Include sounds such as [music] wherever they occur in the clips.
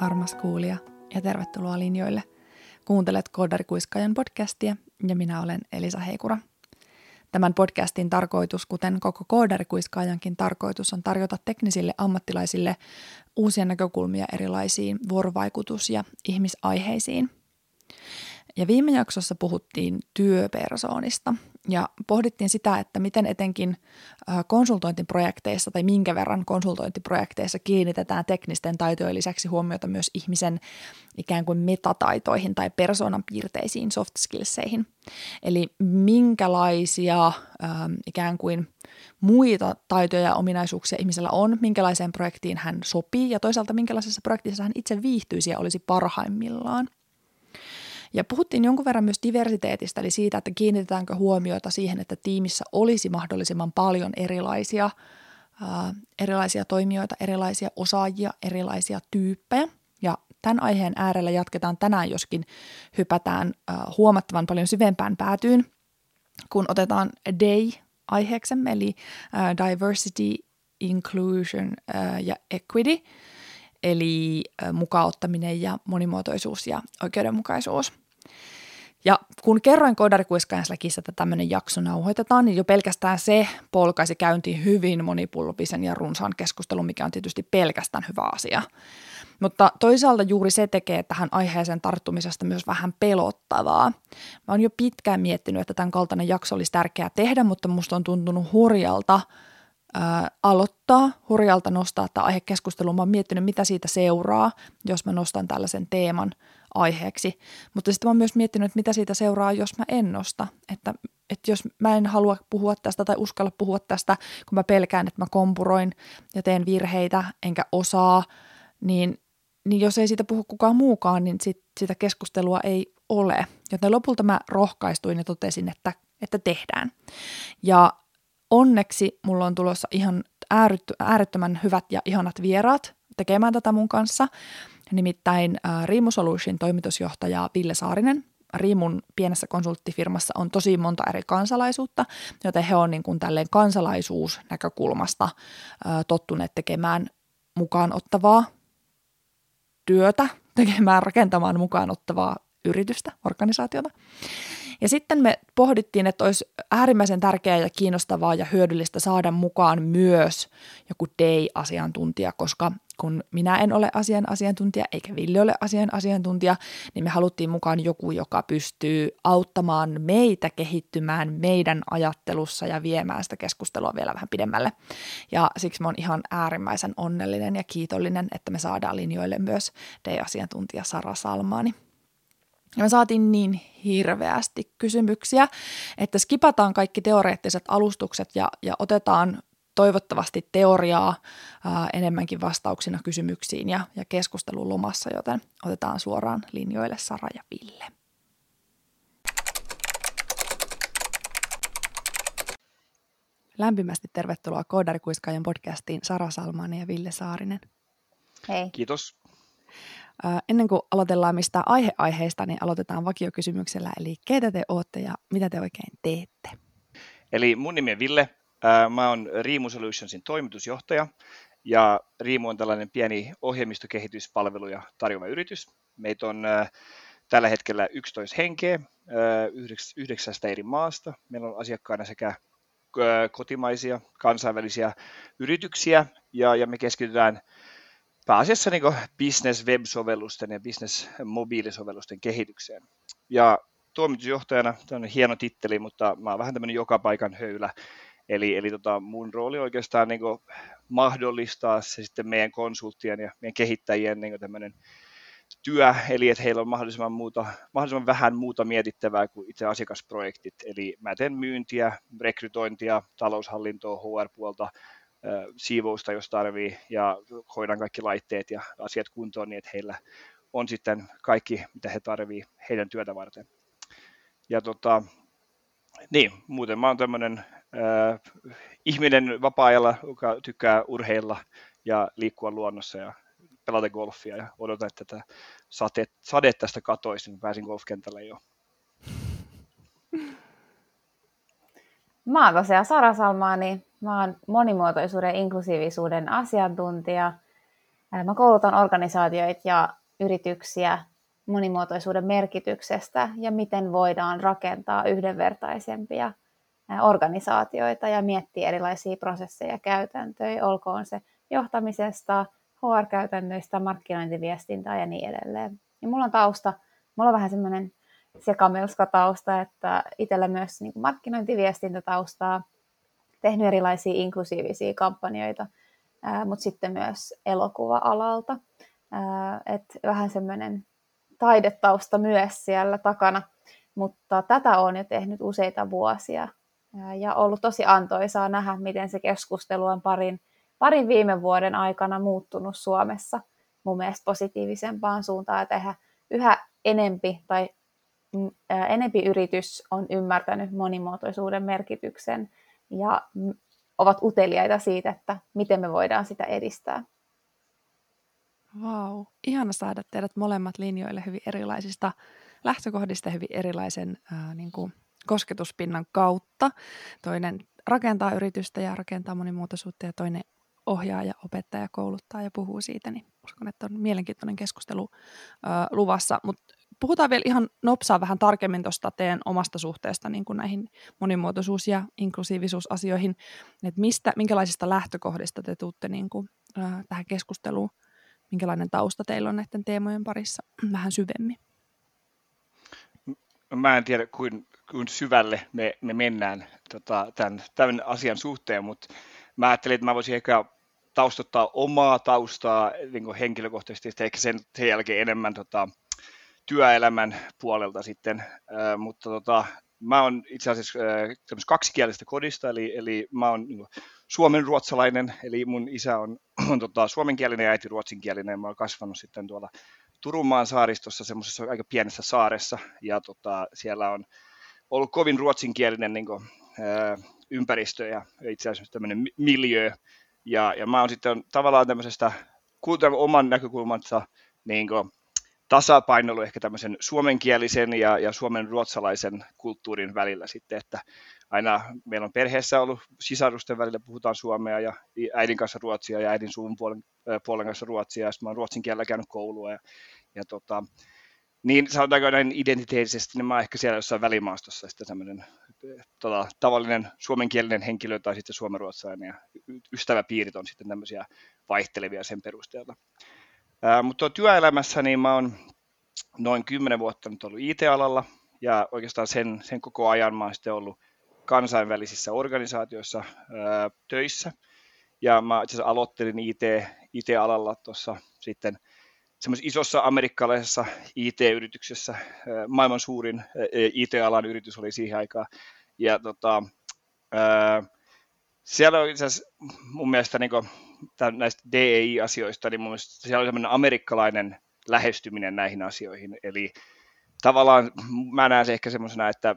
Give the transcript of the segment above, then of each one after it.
armas kuulija, ja tervetuloa linjoille. Kuuntelet Koodarikuiskaajan podcastia, ja minä olen Elisa Heikura. Tämän podcastin tarkoitus, kuten koko Koodarikuiskaajankin tarkoitus, on tarjota teknisille ammattilaisille uusia näkökulmia erilaisiin vuorovaikutus- ja ihmisaiheisiin – ja viime jaksossa puhuttiin työpersoonista ja pohdittiin sitä, että miten etenkin konsultointiprojekteissa tai minkä verran konsultointiprojekteissa kiinnitetään teknisten taitojen lisäksi huomiota myös ihmisen ikään kuin metataitoihin tai persoonan piirteisiin, soft skillseihin. Eli minkälaisia ähm, ikään kuin muita taitoja ja ominaisuuksia ihmisellä on, minkälaiseen projektiin hän sopii ja toisaalta minkälaisessa projektissa hän itse viihtyisi ja olisi parhaimmillaan. Ja puhuttiin jonkun verran myös diversiteetistä, eli siitä, että kiinnitetäänkö huomiota siihen, että tiimissä olisi mahdollisimman paljon erilaisia, ää, erilaisia toimijoita, erilaisia osaajia, erilaisia tyyppejä. Ja tämän aiheen äärellä jatketaan tänään, joskin hypätään ää, huomattavan paljon syvempään päätyyn, kun otetaan day aiheeksemme, eli ää, diversity, inclusion ää, ja equity, eli mukauttaminen ja monimuotoisuus ja oikeudenmukaisuus – ja kun kerroin Kodarikuiskajansläkissä, että tämmöinen jakso nauhoitetaan, niin jo pelkästään se polkaisi käyntiin hyvin monipulpisen ja runsaan keskustelun, mikä on tietysti pelkästään hyvä asia. Mutta toisaalta juuri se tekee tähän aiheeseen tarttumisesta myös vähän pelottavaa. Mä oon jo pitkään miettinyt, että tämän kaltainen jakso olisi tärkeää tehdä, mutta musta on tuntunut hurjalta ää, aloittaa, hurjalta nostaa tämä aihe keskusteluun. Mä oon miettinyt, mitä siitä seuraa, jos mä nostan tällaisen teeman – aiheeksi. Mutta sitten mä oon myös miettinyt, että mitä siitä seuraa, jos mä en nosta. Että, että jos mä en halua puhua tästä tai uskalla puhua tästä, kun mä pelkään, että mä kompuroin ja teen virheitä enkä osaa, niin, niin jos ei siitä puhu kukaan muukaan, niin sit, sitä keskustelua ei ole. Joten lopulta mä rohkaistuin ja totesin, että, että tehdään. Ja onneksi mulla on tulossa ihan äärettömän hyvät ja ihanat vieraat tekemään tätä mun kanssa. Nimittäin äh, Riimu Solution toimitusjohtaja Ville Saarinen. Riimun pienessä konsulttifirmassa on tosi monta eri kansalaisuutta, joten he on niin kuin tälleen kansalaisuusnäkökulmasta äh, tottuneet tekemään mukaan ottavaa työtä, tekemään rakentamaan mukaan ottavaa yritystä, organisaatiota. Ja sitten me pohdittiin, että olisi äärimmäisen tärkeää ja kiinnostavaa ja hyödyllistä saada mukaan myös joku day-asiantuntija, koska kun minä en ole asian asiantuntija eikä Ville ole asian asiantuntija, niin me haluttiin mukaan joku, joka pystyy auttamaan meitä kehittymään meidän ajattelussa ja viemään sitä keskustelua vielä vähän pidemmälle. Ja siksi mä oon ihan äärimmäisen onnellinen ja kiitollinen, että me saadaan linjoille myös day-asiantuntija Sara Salmaani. Ja me saatiin niin hirveästi kysymyksiä, että skipataan kaikki teoreettiset alustukset ja, ja otetaan toivottavasti teoriaa ää, enemmänkin vastauksina kysymyksiin ja, ja keskustelun lomassa, joten otetaan suoraan linjoille Sara ja Ville. Lämpimästi tervetuloa Koodarikuiskaajan podcastiin Sara Salmani ja Ville Saarinen. Hei. Kiitos. Ennen kuin aloitellaan mistä aiheaiheista, niin aloitetaan vakiokysymyksellä, eli keitä te olette ja mitä te oikein teette? Eli mun nimi on Ville, mä oon Riimu Solutionsin toimitusjohtaja, ja Riimu on tällainen pieni ohjelmistokehityspalveluja tarjoava yritys. Meitä on tällä hetkellä 11 henkeä yhdeksästä eri maasta. Meillä on asiakkaina sekä kotimaisia, kansainvälisiä yrityksiä, ja, ja me keskitytään pääasiassa niin business web-sovellusten ja business mobiilisovellusten kehitykseen. Ja toimitusjohtajana, tämä on hieno titteli, mutta mä oon vähän tämmöinen joka paikan höylä. Eli, eli tota, mun rooli oikeastaan niin mahdollistaa se sitten meidän konsulttien ja meidän kehittäjien niin tämmöinen työ, eli että heillä on mahdollisimman, muuta, mahdollisimman vähän muuta mietittävää kuin itse asiakasprojektit. Eli mä teen myyntiä, rekrytointia, taloushallintoa, HR-puolta, siivousta, jos tarvii, ja hoidan kaikki laitteet ja asiat kuntoon niin, että heillä on sitten kaikki, mitä he tarvii heidän työtä varten. Ja tota, niin, muuten mä oon tämmöinen äh, ihminen vapaa-ajalla, joka tykkää urheilla ja liikkua luonnossa ja pelata golfia ja odotan, että tätä sade, sade tästä katoisi, niin pääsin golfkentälle jo. Mä oon tosiaan Sara Salmaani, Mä oon monimuotoisuuden ja inklusiivisuuden asiantuntija. Mä koulutan organisaatioita ja yrityksiä monimuotoisuuden merkityksestä ja miten voidaan rakentaa yhdenvertaisempia organisaatioita ja miettiä erilaisia prosesseja ja käytäntöjä, olkoon se johtamisesta, HR-käytännöistä, markkinointiviestintää ja niin edelleen. Ja mulla on tausta, mulla on vähän semmoinen sekamelskatausta, että itsellä myös niin markkinointiviestintätaustaa, tehnyt erilaisia inklusiivisia kampanjoita, mutta sitten myös elokuva-alalta. Et vähän semmoinen taidetausta myös siellä takana, mutta tätä on jo tehnyt useita vuosia ja ollut tosi antoisaa nähdä, miten se keskustelu on parin, parin viime vuoden aikana muuttunut Suomessa mun mielestä positiivisempaan suuntaan tehdä yhä enempi tai mm, enempi yritys on ymmärtänyt monimuotoisuuden merkityksen ja ovat uteliaita siitä, että miten me voidaan sitä edistää. Vau, wow. ihana saada teidät molemmat linjoille hyvin erilaisista lähtökohdista hyvin erilaisen ää, niin kuin kosketuspinnan kautta. Toinen rakentaa yritystä ja rakentaa monimuotoisuutta ja toinen ohjaa ja opettaa ja kouluttaa ja puhuu siitä, niin uskon, että on mielenkiintoinen keskustelu ää, luvassa. Mutta puhutaan vielä ihan nopsaa vähän tarkemmin tuosta teidän omasta suhteesta niin kuin näihin monimuotoisuus- ja inklusiivisuusasioihin, että mistä, minkälaisista lähtökohdista te tuutte niin kuin, ää, tähän keskusteluun, minkälainen tausta teillä on näiden teemojen parissa [clears throat] vähän syvemmin. Mä en tiedä, kuin, kuin syvälle me, me mennään tota, tämän, tämän asian suhteen, mutta mä ajattelin, että mä voisin ehkä taustottaa omaa taustaa niin henkilökohtaisesti, ehkä sen, sen jälkeen enemmän tota, työelämän puolelta sitten, mutta tota, mä oon itse asiassa kaksikielistä kodista, eli, eli mä oon niin suomen ruotsalainen, eli mun isä on, [clears throat] on tota, suomenkielinen ja äiti ruotsinkielinen. Mä oon kasvanut sitten tuolla Turunmaan saaristossa semmoisessa aika pienessä saaressa, ja tota, siellä on ollut kovin ruotsinkielinen niin kuin, ympäristö ja itse asiassa tämmöinen miljö, ja, ja mä oon sitten tavallaan tämmöisestä oman näkökulmansa niin kuin, tasapainoilu ehkä tämmöisen suomenkielisen ja, ja suomen ruotsalaisen kulttuurin välillä sitten, että aina meillä on perheessä ollut sisarusten välillä puhutaan suomea ja äidin kanssa ruotsia ja äidin suun puolen, puolen kanssa ruotsia ja sitten mä oon ruotsin kielellä käynyt koulua ja, ja tota, niin sanotaanko näin identiteettisesti, niin mä oon ehkä siellä jossain välimaastossa sitten tämmöinen tota, tavallinen suomenkielinen henkilö tai sitten suomenruotsalainen ja ystäväpiirit on sitten tämmöisiä vaihtelevia sen perusteella. Mutta työelämässä niin mä oon noin 10 vuotta nyt ollut IT-alalla ja oikeastaan sen, sen koko ajan mä oon sitten ollut kansainvälisissä organisaatioissa ää, töissä. Ja mä itse asiassa aloittelin IT, IT-alalla tuossa sitten isossa amerikkalaisessa IT-yrityksessä, ää, maailman suurin ää, IT-alan yritys oli siihen aikaan. Ja tota, ää, siellä on itse asiassa mun mielestä niin kuin, näistä DEI-asioista, niin mun mielestä siellä oli semmoinen amerikkalainen lähestyminen näihin asioihin. Eli tavallaan mä näen se ehkä semmoisena, että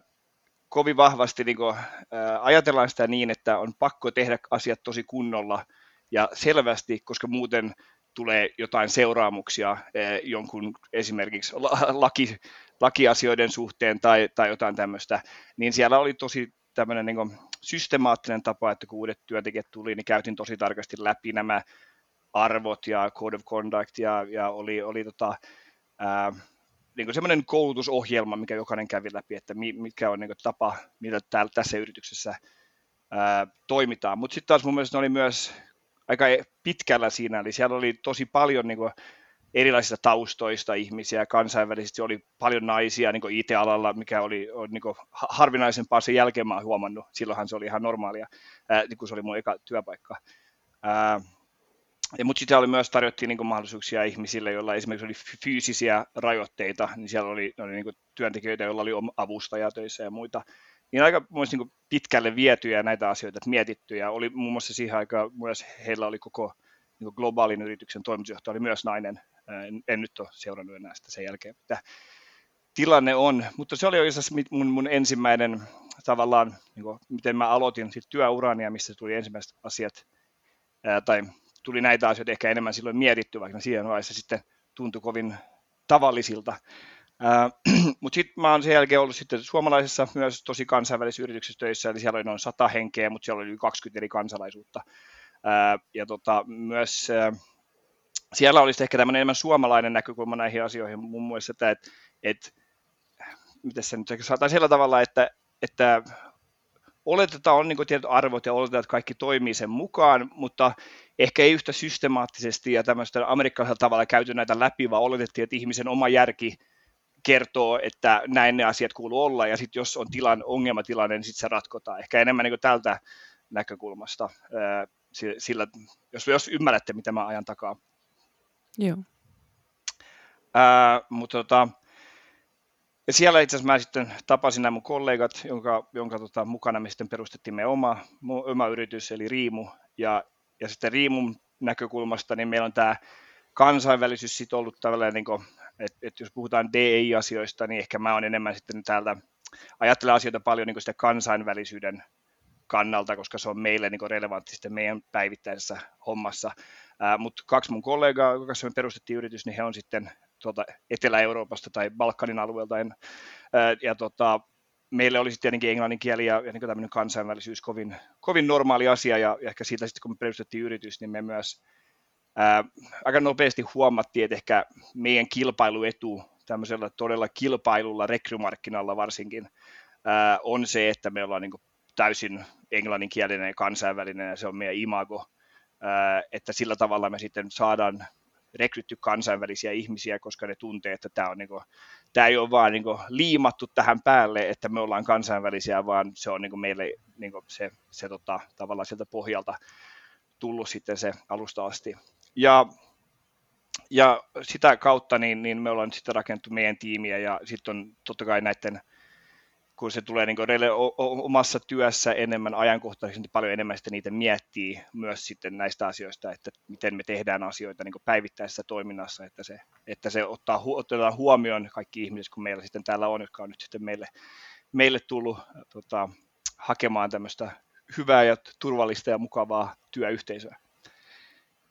kovin vahvasti niin kuin, ää, ajatellaan sitä niin, että on pakko tehdä asiat tosi kunnolla ja selvästi, koska muuten tulee jotain seuraamuksia ää, jonkun esimerkiksi laki, lakiasioiden suhteen tai, tai jotain tämmöistä, niin siellä oli tosi tämmöinen niin kuin, systemaattinen tapa, että kun uudet työntekijät tuli, niin käytiin tosi tarkasti läpi nämä arvot ja code of conduct ja, ja oli, oli tota, ää, niin kuin semmoinen koulutusohjelma, mikä jokainen kävi läpi, että mikä on niin kuin tapa, millä täällä, tässä yrityksessä ää, toimitaan. Mutta sitten taas mun mielestä ne oli myös aika pitkällä siinä, eli siellä oli tosi paljon niin kuin, erilaisista taustoista ihmisiä, kansainvälisesti oli paljon naisia niin IT-alalla, mikä oli, oli niin harvinaisempaa sen jälkeen mä oon huomannut, silloinhan se oli ihan normaalia, ää, niin kun se oli mun eka työpaikka. Ää, mutta sitten oli myös tarjottiin niin mahdollisuuksia ihmisille, joilla esimerkiksi oli fyysisiä rajoitteita, niin siellä oli, oli niin työntekijöitä, joilla oli avustaja töissä ja muita. Niin aika niin pitkälle vietyjä näitä asioita, että mietitty, ja oli muun muassa siihen aikaan myös heillä oli koko niin globaalin yrityksen toimitusjohtaja oli myös nainen, en, en nyt ole seurannut enää sitä sen jälkeen, mitä tilanne on. Mutta se oli oikeastaan mun, mun ensimmäinen tavallaan, niin kuin, miten mä aloitin sit työurani ja missä tuli ensimmäiset asiat, ää, tai tuli näitä asioita ehkä enemmän silloin mietitty, vaikka siihen vaiheessa sitten tuntui kovin tavallisilta. [clears throat] Mutta sitten mä oon sen jälkeen ollut sitten suomalaisessa myös tosi kansainvälisessä yrityksessä töissä, eli siellä oli noin 100 henkeä, mutta siellä oli yli 20 eri kansalaisuutta. Ää, ja tota, myös ää, siellä olisi ehkä tämmöinen enemmän suomalainen näkökulma näihin asioihin muun muassa, että, että, että miten se nyt saataisiin sillä tavalla, että, että oletetaan on niin tietyt arvot ja oletetaan, että kaikki toimii sen mukaan, mutta ehkä ei yhtä systemaattisesti ja tämmöistä amerikkalaisella tavalla käyty näitä läpi, vaan oletettiin, että ihmisen oma järki kertoo, että näin ne asiat kuuluu olla, ja sitten jos on tilan, ongelmatilanne, niin sitten se ratkotaan. Ehkä enemmän niin tältä näkökulmasta, sillä, jos, jos ymmärrätte, mitä mä ajan takaa. Joo. Ää, mutta tota, ja siellä itse asiassa mä sitten tapasin nämä mun kollegat, jonka, jonka tota, mukana me sitten perustettiin meidän oma, oma yritys, eli Riimu. Ja, ja sitten Riimun näkökulmasta, niin meillä on tämä kansainvälisyys sitten ollut tällainen, niin että, että jos puhutaan DI-asioista, niin ehkä mä oon enemmän sitten täältä, ajattelen asioita paljon niin sitä kansainvälisyyden kannalta, koska se on meille niin relevantti sitten meidän päivittäisessä hommassa. Mutta kaksi mun kollegaa, joka me perustettiin yritys, niin he on sitten tuolta Etelä-Euroopasta tai Balkanin alueelta. En, ää, ja tota, meille olisi tietenkin englannin kieli ja, ja niin tämmöinen kansainvälisyys kovin, kovin normaali asia, ja, ja ehkä siitä sitten kun me perustettiin yritys, niin me myös ää, aika nopeasti huomattiin, että ehkä meidän kilpailuetu tämmöisellä todella kilpailulla rekrymarkkinalla varsinkin ää, on se, että me ollaan niin täysin englanninkielinen ja kansainvälinen, ja se on meidän imago, että sillä tavalla me sitten saadaan rekrytty kansainvälisiä ihmisiä, koska ne tuntee, että tämä, on niin kuin, tämä ei ole vaan niin kuin liimattu tähän päälle, että me ollaan kansainvälisiä, vaan se on niin kuin meille niin kuin se, se tota, tavallaan sieltä pohjalta tullut sitten se alusta asti. Ja, ja sitä kautta niin, niin me ollaan sitten rakennettu meidän tiimiä ja sitten on totta kai näiden kun se tulee niin omassa työssä enemmän ajankohtaisesti, niin paljon enemmän sitten niitä miettii myös sitten näistä asioista, että miten me tehdään asioita niin päivittäisessä toiminnassa, että se, että se ottaa, otetaan huomioon kaikki ihmiset, kun meillä sitten täällä on, jotka on nyt sitten meille, meille tullut tota, hakemaan tämmöistä hyvää ja turvallista ja mukavaa työyhteisöä.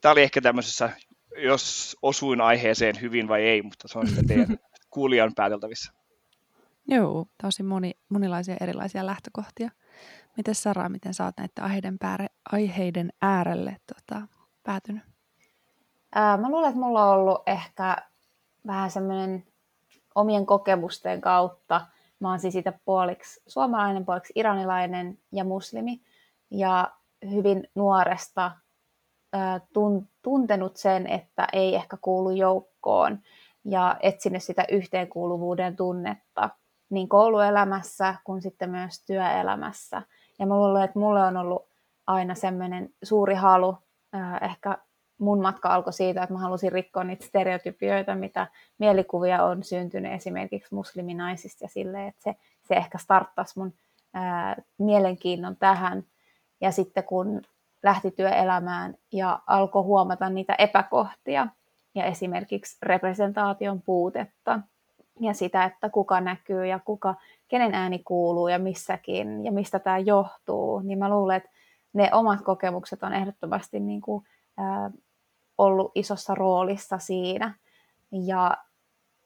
Tämä oli ehkä tämmöisessä, jos osuin aiheeseen hyvin vai ei, mutta se on sitten teidän [laughs] kuulijan pääteltävissä. Joo, tosi moni, monilaisia erilaisia lähtökohtia. Miten Sara, miten sä oot näiden aiheiden, pääre, aiheiden äärelle tota, päätynyt? Ää, mä luulen, että mulla on ollut ehkä vähän semmoinen omien kokemusten kautta. Mä oon siis siitä puoliksi suomalainen, puoliksi iranilainen ja muslimi. Ja hyvin nuoresta ää, tun, tuntenut sen, että ei ehkä kuulu joukkoon ja etsinyt sitä yhteenkuuluvuuden tunnetta niin kouluelämässä kuin sitten myös työelämässä. Ja mä luulen, että mulle on ollut aina semmoinen suuri halu, ehkä mun matka alkoi siitä, että mä halusin rikkoa niitä stereotypioita, mitä mielikuvia on syntynyt esimerkiksi musliminaisista ja silleen, että se, se ehkä starttasi mun ää, mielenkiinnon tähän. Ja sitten kun lähti työelämään ja alkoi huomata niitä epäkohtia ja esimerkiksi representaation puutetta, ja sitä, että kuka näkyy ja kuka, kenen ääni kuuluu ja missäkin ja mistä tämä johtuu, niin mä luulen, että ne omat kokemukset on ehdottomasti niin kuin, ää, ollut isossa roolissa siinä. Ja,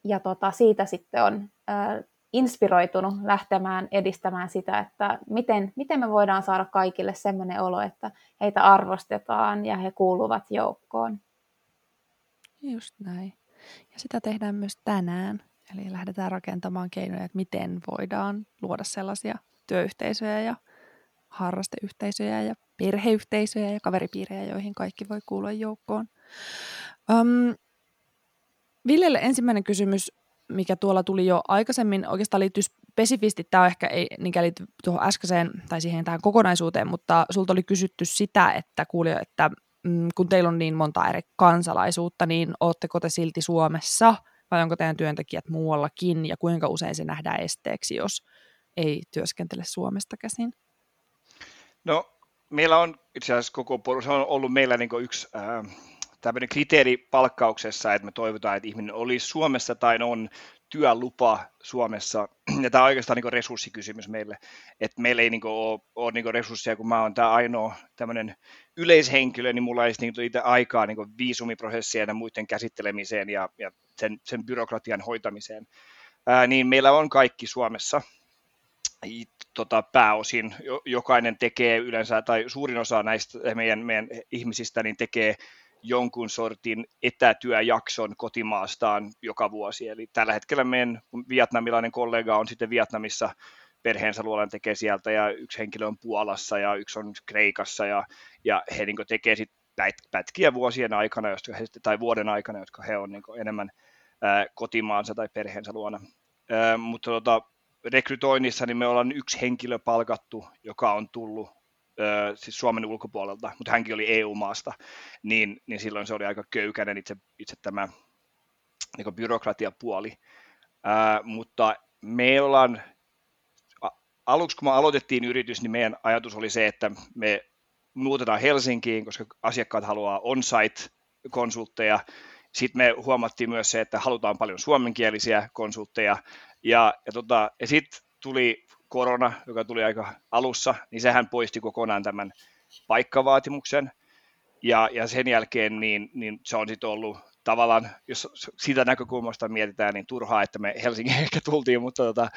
ja tota, siitä sitten on ää, inspiroitunut lähtemään edistämään sitä, että miten, miten me voidaan saada kaikille sellainen olo, että heitä arvostetaan ja he kuuluvat joukkoon. Just näin. Ja sitä tehdään myös tänään. Eli lähdetään rakentamaan keinoja, että miten voidaan luoda sellaisia työyhteisöjä ja harrasteyhteisöjä ja perheyhteisöjä ja kaveripiirejä, joihin kaikki voi kuulua joukkoon. Um, Villelle ensimmäinen kysymys, mikä tuolla tuli jo aikaisemmin, oikeastaan liittyy spesifisti, tämä ehkä ei niinkään liity tuohon äskeiseen tai siihen tähän kokonaisuuteen, mutta sulta oli kysytty sitä, että kuuli, että mm, kun teillä on niin monta eri kansalaisuutta, niin ootteko te silti Suomessa – vai onko teidän työntekijät muuallakin ja kuinka usein se nähdään esteeksi, jos ei työskentele Suomesta käsin? No, meillä on itse asiassa koko se on ollut meillä niin yksi äh, tämmöinen kriteeri palkkauksessa, että me toivotaan, että ihminen olisi Suomessa tai on työlupa Suomessa. Ja tämä on oikeastaan niin resurssikysymys meille, että meillä ei niin ole, ole niin resursseja, kun mä oon tämä ainoa tämmöinen yleishenkilö, niin mulla ei niin itse aikaa niin viisumiprosessien ja muiden käsittelemiseen ja, ja sen, sen byrokratian hoitamiseen. Ää, niin meillä on kaikki Suomessa tota, pääosin. Jokainen tekee yleensä, tai suurin osa näistä meidän, meidän ihmisistä niin tekee jonkun sortin etätyöjakson kotimaastaan joka vuosi. Eli tällä hetkellä meidän vietnamilainen kollega on sitten Vietnamissa perheensä luolan tekee sieltä ja yksi henkilö on Puolassa ja yksi on Kreikassa ja, ja he niin tekee sitten pätkiä vuosien aikana tai vuoden aikana, jotka he on niin enemmän kotimaansa tai perheensä luona. Mutta tota, rekrytoinnissa niin me ollaan yksi henkilö palkattu, joka on tullut siis Suomen ulkopuolelta, mutta hänkin oli EU-maasta, niin, niin silloin se oli aika köykäinen itse, itse tämä niin byrokratiapuoli. Ää, mutta me ollaan, aluksi kun me aloitettiin yritys, niin meidän ajatus oli se, että me muutetaan Helsinkiin, koska asiakkaat haluaa on-site konsultteja. Sitten me huomattiin myös se, että halutaan paljon suomenkielisiä konsultteja. Ja, ja, tota, ja sitten tuli korona, joka tuli aika alussa, niin sehän poisti kokonaan tämän paikkavaatimuksen. Ja, ja sen jälkeen niin, niin se on sitten ollut tavallaan, jos siitä näkökulmasta mietitään, niin turhaa, että me Helsingin ehkä tultiin, mutta, tota,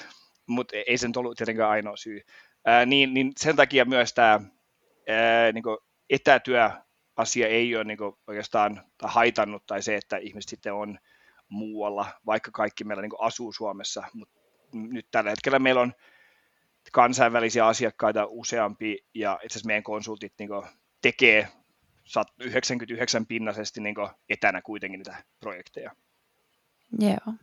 mutta ei se nyt ollut tietenkään ainoa syy. Ää, niin, niin sen takia myös tämä ää, niin etätyöasia ei ole niin oikeastaan tai haitannut tai se, että ihmiset sitten on muualla, vaikka kaikki meillä niin asuu Suomessa, mutta nyt tällä hetkellä meillä on kansainvälisiä asiakkaita useampi ja itse asiassa meidän konsultit niin tekee 99 pinnasesti niin etänä kuitenkin niitä projekteja. Joo.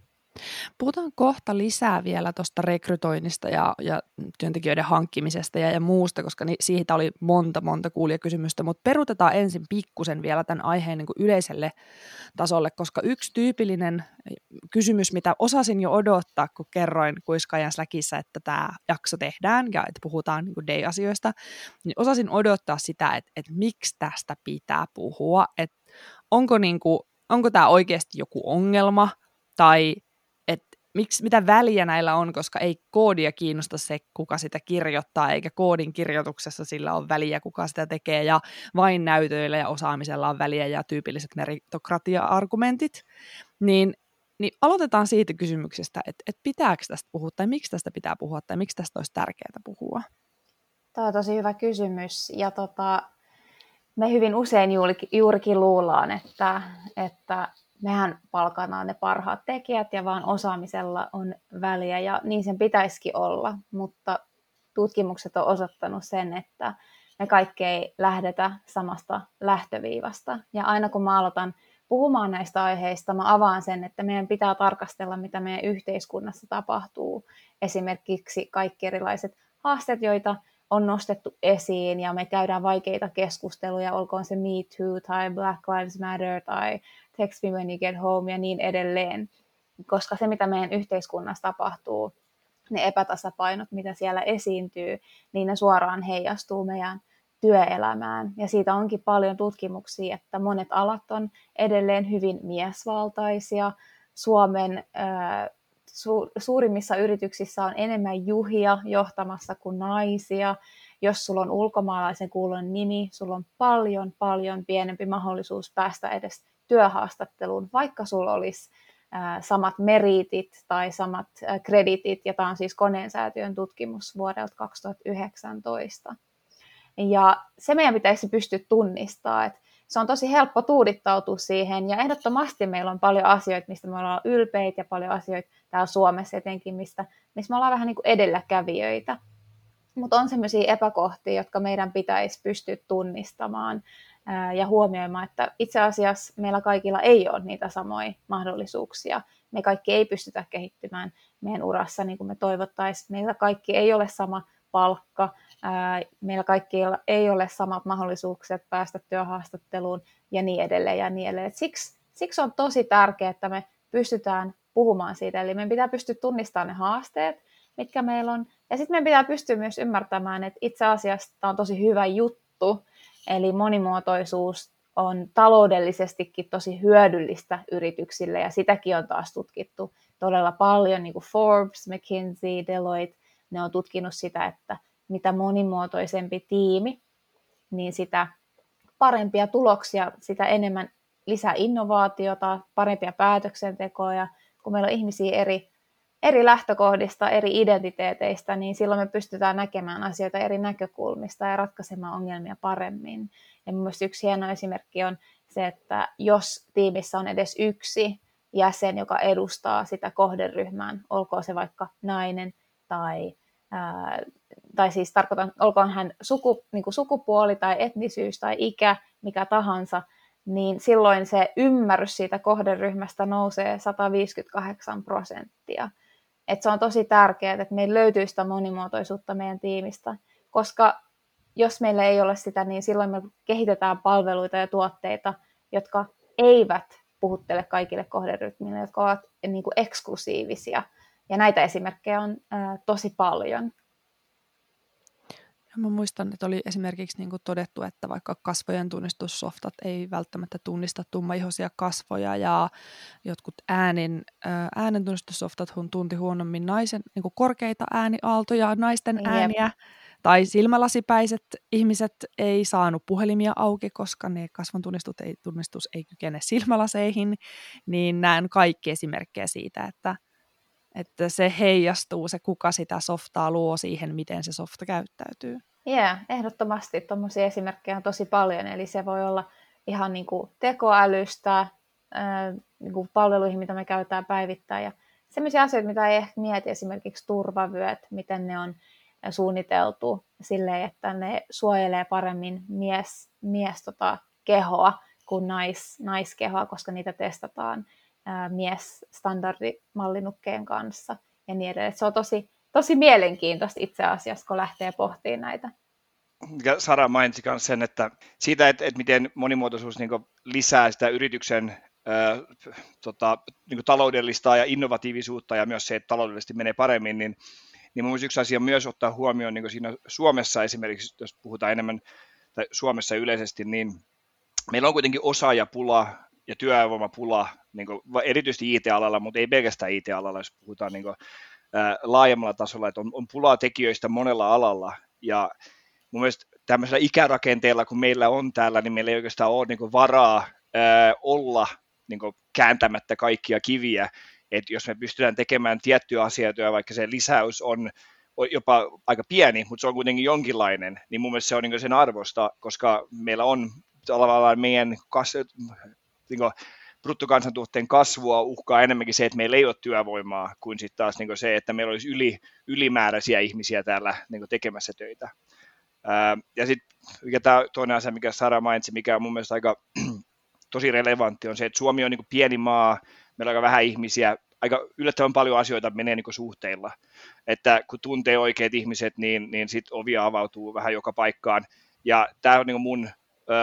Puhutaan kohta lisää vielä tuosta rekrytoinnista ja, ja työntekijöiden hankkimisesta ja, ja muusta, koska ni, siitä oli monta, monta kuulijakysymystä, mutta perutetaan ensin pikkusen vielä tämän aiheen niin kuin yleiselle tasolle, koska yksi tyypillinen kysymys, mitä osasin jo odottaa, kun kerroin Kuiskaajan Slackissa, että tämä jakso tehdään ja että puhutaan niin day-asioista, niin osasin odottaa sitä, että, että miksi tästä pitää puhua, että onko, niin kuin, onko tämä oikeasti joku ongelma, tai miksi, mitä väliä näillä on, koska ei koodia kiinnosta se, kuka sitä kirjoittaa, eikä koodin kirjoituksessa sillä on väliä, kuka sitä tekee, ja vain näytöillä ja osaamisella on väliä ja tyypilliset meritokratia-argumentit, niin, niin aloitetaan siitä kysymyksestä, että, että pitääkö tästä puhua, tai miksi tästä pitää puhua, tai miksi tästä olisi tärkeää puhua? Tämä on tosi hyvä kysymys, ja tota, me hyvin usein juurikin luullaan, että, että mehän palkataan ne parhaat tekijät ja vaan osaamisella on väliä ja niin sen pitäisikin olla, mutta tutkimukset on osoittanut sen, että me kaikki ei lähdetä samasta lähtöviivasta. Ja aina kun mä aloitan puhumaan näistä aiheista, mä avaan sen, että meidän pitää tarkastella, mitä meidän yhteiskunnassa tapahtuu. Esimerkiksi kaikki erilaiset haasteet, joita on nostettu esiin ja me käydään vaikeita keskusteluja, olkoon se Me Too tai Black Lives Matter tai Text Me When You Get Home ja niin edelleen. Koska se, mitä meidän yhteiskunnassa tapahtuu, ne epätasapainot, mitä siellä esiintyy, niin ne suoraan heijastuu meidän työelämään. Ja siitä onkin paljon tutkimuksia, että monet alat on edelleen hyvin miesvaltaisia. Suomen äh, su- suurimmissa yrityksissä on enemmän juhia johtamassa kuin naisia. Jos sulla on ulkomaalaisen kuulun nimi, sulla on paljon, paljon pienempi mahdollisuus päästä edes työhaastatteluun, vaikka sulla olisi samat meritit tai samat kreditit, ja tämä on siis koneensäätiön tutkimus vuodelta 2019. Ja se meidän pitäisi pystyä tunnistamaan, että se on tosi helppo tuudittautua siihen, ja ehdottomasti meillä on paljon asioita, mistä me ollaan ylpeitä, ja paljon asioita täällä Suomessa etenkin, mistä, missä me ollaan vähän niin kuin edelläkävijöitä. Mutta on sellaisia epäkohtia, jotka meidän pitäisi pystyä tunnistamaan ja huomioimaan, että itse asiassa meillä kaikilla ei ole niitä samoja mahdollisuuksia. Me kaikki ei pystytä kehittymään meidän urassa niin kuin me toivottaisiin. Meillä kaikki ei ole sama palkka, meillä kaikki ei ole samat mahdollisuudet päästä työhaastatteluun ja niin edelleen ja niin edelleen. Siksi, siksi on tosi tärkeää, että me pystytään puhumaan siitä. Eli meidän pitää pystyä tunnistamaan ne haasteet, mitkä meillä on. Ja sitten meidän pitää pystyä myös ymmärtämään, että itse asiassa tämä on tosi hyvä juttu, Eli monimuotoisuus on taloudellisestikin tosi hyödyllistä yrityksille ja sitäkin on taas tutkittu todella paljon, niin kuin Forbes, McKinsey, Deloitte, ne on tutkinut sitä, että mitä monimuotoisempi tiimi, niin sitä parempia tuloksia, sitä enemmän lisää innovaatiota, parempia päätöksentekoja, kun meillä on ihmisiä eri eri lähtökohdista, eri identiteeteistä, niin silloin me pystytään näkemään asioita eri näkökulmista ja ratkaisemaan ongelmia paremmin. Ja myös yksi hieno esimerkki on se, että jos tiimissä on edes yksi jäsen, joka edustaa sitä kohderyhmää, olkoon se vaikka nainen tai, ää, tai siis tarkoitan, olkoon hän suku, niin kuin sukupuoli tai etnisyys tai ikä, mikä tahansa, niin silloin se ymmärrys siitä kohderyhmästä nousee 158 prosenttia. Et se on tosi tärkeää, että meillä löytyy sitä monimuotoisuutta meidän tiimistä, koska jos meillä ei ole sitä, niin silloin me kehitetään palveluita ja tuotteita, jotka eivät puhuttele kaikille kohderyhmille, jotka ovat niin kuin eksklusiivisia. Ja näitä esimerkkejä on ää, tosi paljon. Ja mä muistan, että oli esimerkiksi niin kuin todettu, että vaikka kasvojen tunnistussoftat ei välttämättä tunnista tummaihoisia kasvoja ja jotkut äänen, äänen tunnistussoftat tunti huonommin naisen niin kuin korkeita ääniaaltoja, naisten Jep. ääniä tai silmälasipäiset ihmiset ei saanut puhelimia auki, koska ne kasvon tunnistus ei, tunnistus ei kykene silmälaseihin, niin näen kaikki esimerkkejä siitä, että, että se heijastuu, se kuka sitä softaa luo siihen, miten se softa käyttäytyy. Joo, yeah, ehdottomasti. Tuommoisia esimerkkejä on tosi paljon, eli se voi olla ihan niin kuin tekoälystä ää, niin kuin palveluihin, mitä me käytetään päivittäin, ja sellaisia asioita, mitä ei ehkä mieti, esimerkiksi turvavyöt, miten ne on suunniteltu silleen, että ne suojelee paremmin mies, mies tota, kehoa kuin nais, naiskehoa, koska niitä testataan mies standardimallinukkeen kanssa ja niin edelleen. Se on tosi, tosi mielenkiintoista itse asiassa, kun lähtee pohtimaan näitä. Ja Sara mainitsi myös sen, että siitä, että, että miten monimuotoisuus niin lisää sitä yrityksen ää, tota, niin taloudellista ja innovatiivisuutta ja myös se, että taloudellisesti menee paremmin, niin niin mun yksi asia myös ottaa huomioon niin siinä Suomessa esimerkiksi, jos puhutaan enemmän tai Suomessa yleisesti, niin meillä on kuitenkin osaajapula ja työvoimapula, niin kuin, erityisesti IT-alalla, mutta ei pelkästään IT-alalla, jos puhutaan niin kuin, ää, laajemmalla tasolla, että on, on pulaa tekijöistä monella alalla, ja mun mielestä tämmöisellä ikärakenteella, kun meillä on täällä, niin meillä ei oikeastaan ole niin varaa ää, olla niin kääntämättä kaikkia kiviä, että jos me pystytään tekemään tiettyjä asioita, vaikka se lisäys on jopa aika pieni, mutta se on kuitenkin jonkinlainen, niin mun mielestä se on niin sen arvosta, koska meillä on tavallaan meidän niin bruttokansantuotteen kasvua uhkaa enemmänkin se, että meillä ei ole työvoimaa, kuin sitten taas niin se, että meillä olisi yli, ylimääräisiä ihmisiä täällä niin tekemässä töitä. Ää, ja sitten tämä toinen asia, mikä Sara mainitsi, mikä on mun mielestä aika [clears throat] tosi relevantti, on se, että Suomi on niin pieni maa, meillä on aika vähän ihmisiä, aika yllättävän paljon asioita menee niin suhteilla, että kun tuntee oikeat ihmiset, niin, niin sitten ovia avautuu vähän joka paikkaan, ja tämä on niin mun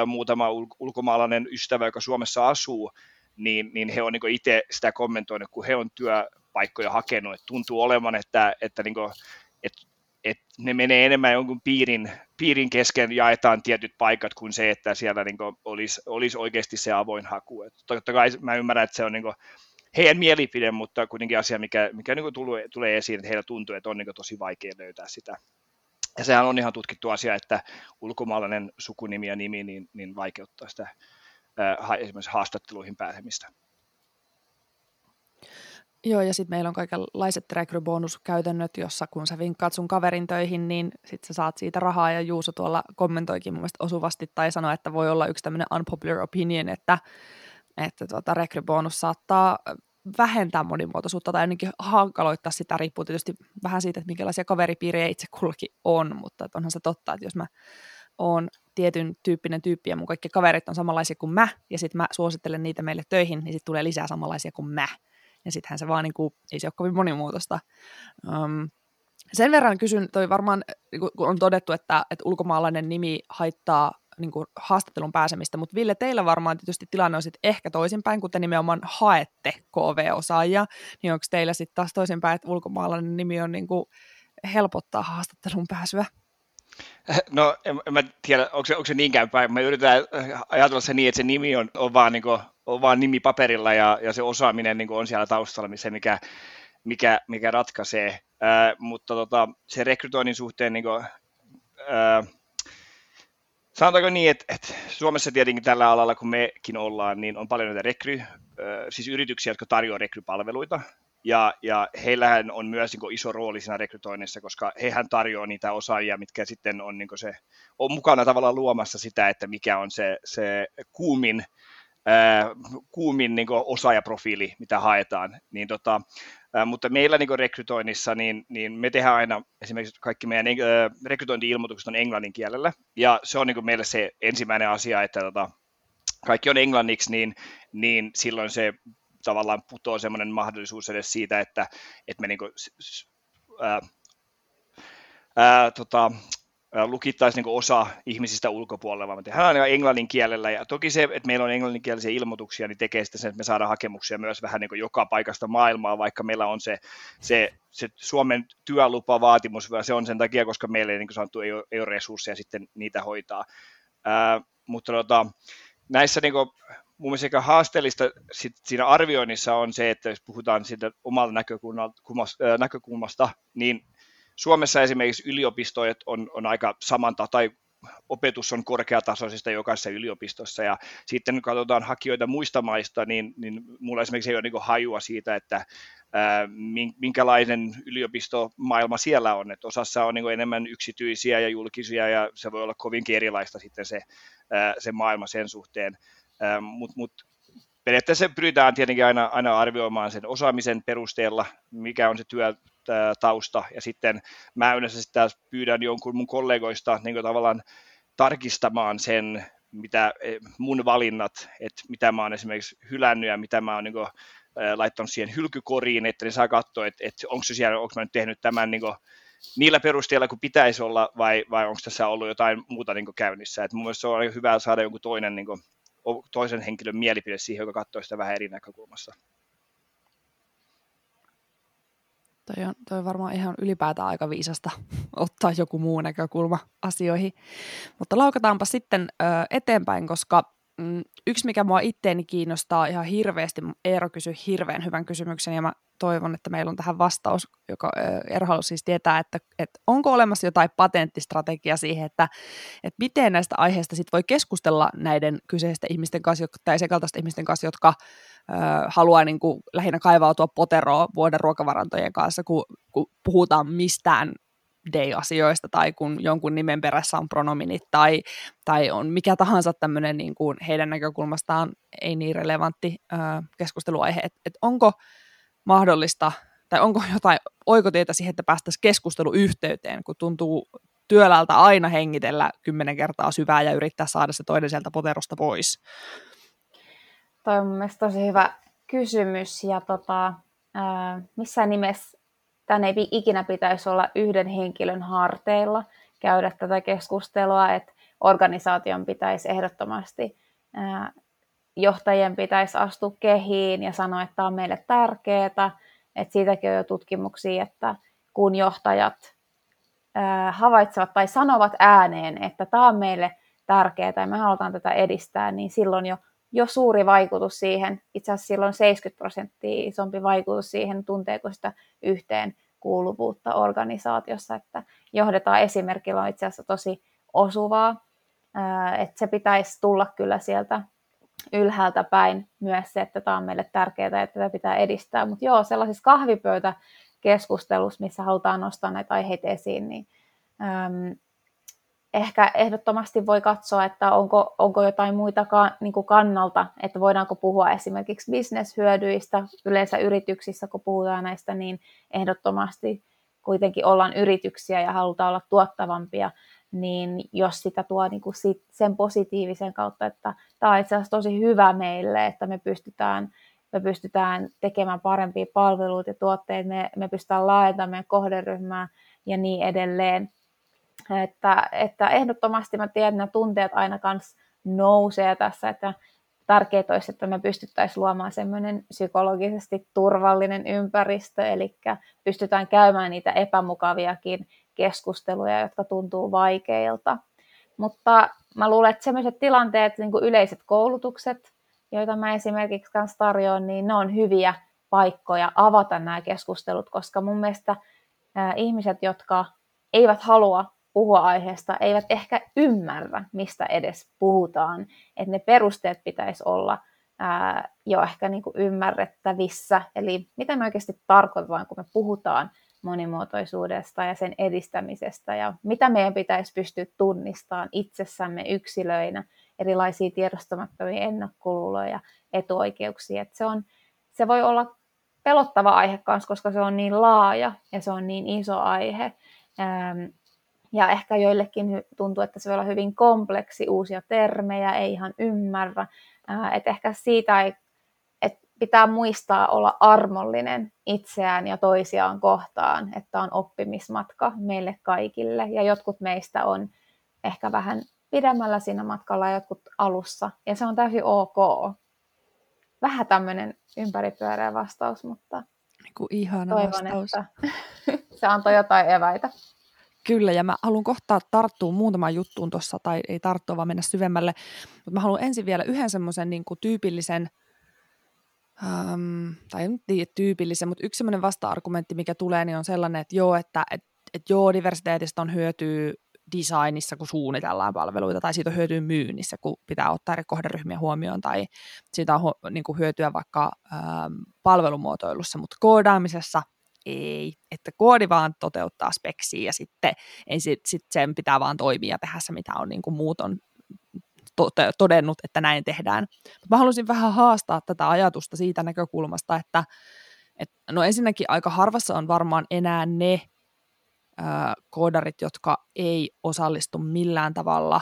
muutama ulkomaalainen ystävä, joka Suomessa asuu, niin, niin he on niin itse sitä kommentoinut, kun he on työpaikkoja hakenut, että tuntuu olevan, että, että, niin kuin, että, että ne menee enemmän jonkun piirin, piirin kesken, jaetaan tietyt paikat kuin se, että siellä niin olisi, olisi oikeasti se avoin haku. Et totta kai mä ymmärrän, että se on niin kuin, heidän mielipide, mutta kuitenkin asia, mikä, mikä niin tulee, tulee esiin, että heillä tuntuu, että on niin tosi vaikea löytää sitä. Ja sehän on ihan tutkittu asia, että ulkomaalainen sukunimi ja nimi niin, niin vaikeuttaa sitä ää, esimerkiksi haastatteluihin pääsemistä. Joo, ja sitten meillä on kaikenlaiset rekrybonuskäytännöt, jossa kun sä vinkkaat sun kaverin töihin, niin sitten sä saat siitä rahaa, ja Juuso tuolla kommentoikin mun mielestä osuvasti, tai sanoi, että voi olla yksi tämmöinen unpopular opinion, että että tuota, rekrybonus saattaa vähentää monimuotoisuutta tai ainakin hankaloittaa sitä, riippuu tietysti vähän siitä, että minkälaisia kaveripiirejä itse kullakin on, mutta onhan se totta, että jos mä oon tietyn tyyppinen tyyppi ja mun kaikki kaverit on samanlaisia kuin mä, ja sitten mä suosittelen niitä meille töihin, niin sitten tulee lisää samanlaisia kuin mä. Ja sittenhän se vaan niin kuin, ei se ole kovin monimuotoista. Um, sen verran kysyn, toi varmaan, niin kun on todettu, että, että ulkomaalainen nimi haittaa niin kuin haastattelun pääsemistä, mutta Ville, teillä varmaan tietysti tilanne on sitten ehkä toisinpäin, kun te nimenomaan haette KV-osaajia, niin onko teillä sitten taas toisinpäin, että ulkomaalainen nimi on niin kuin helpottaa haastattelun pääsyä? No en, en mä tiedä, onko se, onko se niinkään päin. Me yritetään ajatella se niin, että se nimi on, on, vaan, niin kuin, on vaan nimi paperilla ja, ja se osaaminen niin on siellä taustalla, se mikä, mikä, mikä ratkaisee. Ää, mutta tota, se rekrytoinnin suhteen niin kuin, ää, Sanotaanko niin, että, että Suomessa tietenkin tällä alalla, kun mekin ollaan, niin on paljon näitä rekry, siis yrityksiä, jotka tarjoavat rekrypalveluita. ja, ja heillähän on myös niin iso rooli siinä rekrytoinnissa, koska hehän tarjoaa niitä osaajia, mitkä sitten on, niin se, on mukana tavallaan luomassa sitä, että mikä on se, se kuumin, kuumin niin osaajaprofiili, mitä haetaan. Niin tota, ää, mutta meillä niin rekrytoinnissa, niin, niin me tehdään aina esimerkiksi kaikki meidän ää, rekrytointi-ilmoitukset on englannin kielellä, ja se on niin meille se ensimmäinen asia, että tota, kaikki on englanniksi, niin, niin silloin se tavallaan putoaa semmoinen mahdollisuus edes siitä, että, että me niin kuin, ää, ää, tota, lukittaisiin niin osa ihmisistä ulkopuolella, vaan me tehdään englannin kielellä. Ja toki se, että meillä on englanninkielisiä ilmoituksia, niin tekee sitten sen, että me saadaan hakemuksia myös vähän niin joka paikasta maailmaa, vaikka meillä on se, se, se Suomen työlupavaatimus, se on sen takia, koska meillä ei, niin kuin sanottu, ei, ole, ei ole resursseja sitten niitä hoitaa. Ää, mutta tota, näissä niin kuin, mun mielestä haasteellista sit siinä arvioinnissa on se, että jos puhutaan siitä omalla näkökulmasta, niin Suomessa esimerkiksi yliopistoja on, on aika samanta, tai opetus on korkeatasoisista jokaisessa yliopistossa, ja sitten kun katsotaan hakijoita muista maista, niin, niin mulla esimerkiksi ei ole niin hajua siitä, että ää, minkälainen yliopistomaailma siellä on, että osassa on niin enemmän yksityisiä ja julkisia, ja se voi olla kovinkin erilaista sitten se, ää, se maailma sen suhteen, mutta mut, periaatteessa pyritään tietenkin aina, aina arvioimaan sen osaamisen perusteella, mikä on se työtausta, ja sitten mä yleensä sitten pyydän jonkun mun kollegoista niin tavallaan tarkistamaan sen, mitä e, mun valinnat, että mitä mä oon esimerkiksi hylännyt ja mitä mä oon niin kuin, laittanut siihen hylkykoriin, että ne saa katsoa, että, että onko se siellä, onko mä nyt tehnyt tämän niin kuin, niillä perusteilla, kun pitäisi olla, vai, vai onko tässä ollut jotain muuta niin käynnissä. Et mun mielestä se on hyvä saada jonkun toinen niin kuin, toisen henkilön mielipide siihen, joka katsoo sitä vähän eri näkökulmassa. Toi on, toi on varmaan ihan ylipäätään aika viisasta [laughs] ottaa joku muu näkökulma asioihin. Mutta laukataanpa sitten ö, eteenpäin, koska mm, yksi, mikä mua itteeni kiinnostaa ihan hirveästi, Eero kysyi hirveän hyvän kysymyksen ja mä toivon, että meillä on tähän vastaus, joka Eero halusi siis tietää, että, että onko olemassa jotain patenttistrategia siihen, että, että miten näistä aiheista sit voi keskustella näiden kyseisten ihmisten kanssa, tai sekaltaisten ihmisten kanssa, jotka ö, haluaa niin kuin, lähinnä kaivautua poteroon vuoden ruokavarantojen kanssa, kun, kun puhutaan mistään day-asioista tai kun jonkun nimen perässä on pronominit tai, tai on mikä tahansa tämmöinen niin kuin heidän näkökulmastaan ei niin relevantti ö, keskusteluaihe. Et, et onko mahdollista tai onko jotain oikotietä siihen, että päästäisiin keskusteluyhteyteen, kun tuntuu työlältä aina hengitellä kymmenen kertaa syvää ja yrittää saada se toinen sieltä poterosta pois? Toi on mielestäni tosi hyvä kysymys ja tota, ää, missään nimessä tämän ei ikinä pitäisi olla yhden henkilön harteilla käydä tätä keskustelua, että organisaation pitäisi ehdottomasti, johtajien pitäisi astua kehiin ja sanoa, että tämä on meille tärkeää, että siitäkin on jo tutkimuksia, että kun johtajat havaitsevat tai sanovat ääneen, että tämä on meille tärkeää ja me halutaan tätä edistää, niin silloin jo, jo suuri vaikutus siihen, itse asiassa silloin 70 prosenttia isompi vaikutus siihen, tunteeko sitä yhteen kuuluvuutta organisaatiossa, että johdetaan esimerkillä on itse asiassa tosi osuvaa, että se pitäisi tulla kyllä sieltä ylhäältä päin myös se, että tämä on meille tärkeää ja tätä pitää edistää. Mutta joo, sellaisissa kahvipöytäkeskustelussa, missä halutaan nostaa näitä aiheita esiin, niin ehkä ehdottomasti voi katsoa, että onko, onko jotain muita ka, niin kuin kannalta, että voidaanko puhua esimerkiksi bisneshyödyistä. Yleensä yrityksissä, kun puhutaan näistä, niin ehdottomasti kuitenkin ollaan yrityksiä ja halutaan olla tuottavampia, niin jos sitä tuo niin kuin sit sen positiivisen kautta, että tämä on itse asiassa tosi hyvä meille, että me pystytään, me pystytään tekemään parempia palveluita ja tuotteita, me, me pystytään laajentamaan meidän kohderyhmää ja niin edelleen, että, että ehdottomasti mä tiedän, että nämä tunteet aina kanssa nousee tässä, että tärkeää olisi, että me pystyttäisiin luomaan semmoinen psykologisesti turvallinen ympäristö, eli pystytään käymään niitä epämukaviakin keskusteluja, jotka tuntuu vaikeilta. Mutta mä luulen, että sellaiset tilanteet, niin kuin yleiset koulutukset, joita mä esimerkiksi kanssa tarjoan, niin ne on hyviä paikkoja avata nämä keskustelut, koska mun mielestä ihmiset, jotka eivät halua puhua aiheesta, eivät ehkä ymmärrä, mistä edes puhutaan. Että ne perusteet pitäisi olla ää, jo ehkä niin kuin ymmärrettävissä. Eli mitä me oikeasti tarkoitetaan, kun me puhutaan monimuotoisuudesta ja sen edistämisestä ja mitä meidän pitäisi pystyä tunnistamaan itsessämme yksilöinä, erilaisia tiedostamattomia ennakkoluuloja, etuoikeuksia. Et se, on, se voi olla pelottava aihe kanssa, koska se on niin laaja ja se on niin iso aihe. Ja ehkä joillekin tuntuu, että se voi olla hyvin kompleksi, uusia termejä, ei ihan ymmärrä. Että ehkä siitä ei, että pitää muistaa olla armollinen itseään ja toisiaan kohtaan, että on oppimismatka meille kaikille. Ja jotkut meistä on ehkä vähän pidemmällä siinä matkalla ja jotkut alussa. Ja se on täysin ok. Vähän tämmöinen ympäripyöreä vastaus, mutta niin ihana toivon, vastaus. että [laughs] se antoi jotain eväitä. Kyllä, ja mä haluan kohtaa tarttua muutamaan juttuun tuossa, tai ei tarttua, vaan mennä syvemmälle. Mutta mä haluan ensin vielä yhden semmoisen niin tyypillisen, ähm, tai en tiedä tyypillisen, mutta yksi semmoinen vasta-argumentti, mikä tulee, niin on sellainen, että joo, että et, et joo, diversiteetistä on hyötyä designissa, kun suunnitellaan palveluita, tai siitä on hyötyä myynnissä, kun pitää ottaa eri kohderyhmiä huomioon, tai siitä on niin hyötyä vaikka ähm, palvelumuotoilussa, mutta koodaamisessa ei, että koodi vaan toteuttaa speksiä ja sitten ei sit, sit sen pitää vaan toimia ja tehdä se, mitä on niin kuin muut on todennut, että näin tehdään. Mä haluaisin vähän haastaa tätä ajatusta siitä näkökulmasta, että et, no ensinnäkin aika harvassa on varmaan enää ne ää, koodarit, jotka ei osallistu millään tavalla,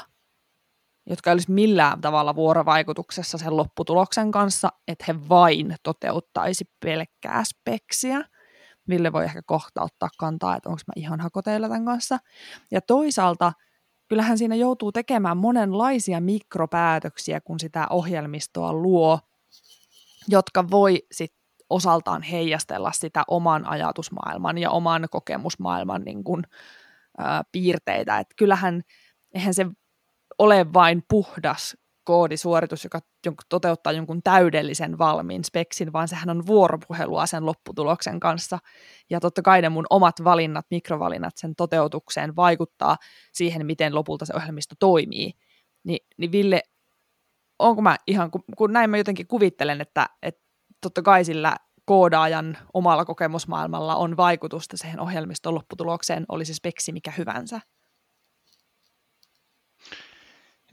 jotka olisi millään tavalla vuorovaikutuksessa sen lopputuloksen kanssa, että he vain toteuttaisi pelkkää speksiä. Ville voi ehkä kohta ottaa kantaa, että onko mä ihan hakoteilla tämän kanssa. Ja toisaalta kyllähän siinä joutuu tekemään monenlaisia mikropäätöksiä, kun sitä ohjelmistoa luo, jotka voi sitten osaltaan heijastella sitä oman ajatusmaailman ja oman kokemusmaailman niin kuin, ää, piirteitä. Et kyllähän eihän se ole vain puhdas koodisuoritus, joka toteuttaa jonkun täydellisen valmiin speksin, vaan sehän on vuoropuhelua sen lopputuloksen kanssa. Ja totta kai ne mun omat valinnat, mikrovalinnat sen toteutukseen vaikuttaa siihen, miten lopulta se ohjelmisto toimii. Ni, niin Ville, onko mä ihan, kun, kun näin mä jotenkin kuvittelen, että, että totta kai sillä koodaajan omalla kokemusmaailmalla on vaikutusta siihen ohjelmiston lopputulokseen, olisi speksi mikä hyvänsä.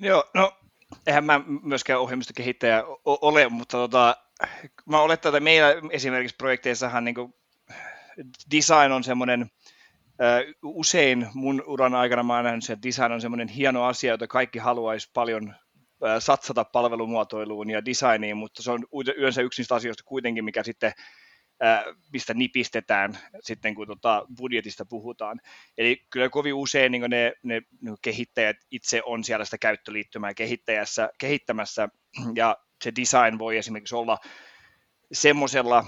Joo, no eihän mä myöskään ohjelmistokehittäjä ole, mutta tota, mä oletan, että meillä esimerkiksi projekteissahan niin design on semmoinen, usein mun uran aikana mä oon nähnyt, että design on semmoinen hieno asia, jota kaikki haluaisi paljon satsata palvelumuotoiluun ja designiin, mutta se on yleensä yksi niistä asioista kuitenkin, mikä sitten mistä nipistetään sitten, kun tota budjetista puhutaan. Eli kyllä kovin usein niin ne, ne, ne kehittäjät itse on siellä sitä käyttöliittymää kehittäjässä, kehittämässä, ja se design voi esimerkiksi olla semmoisella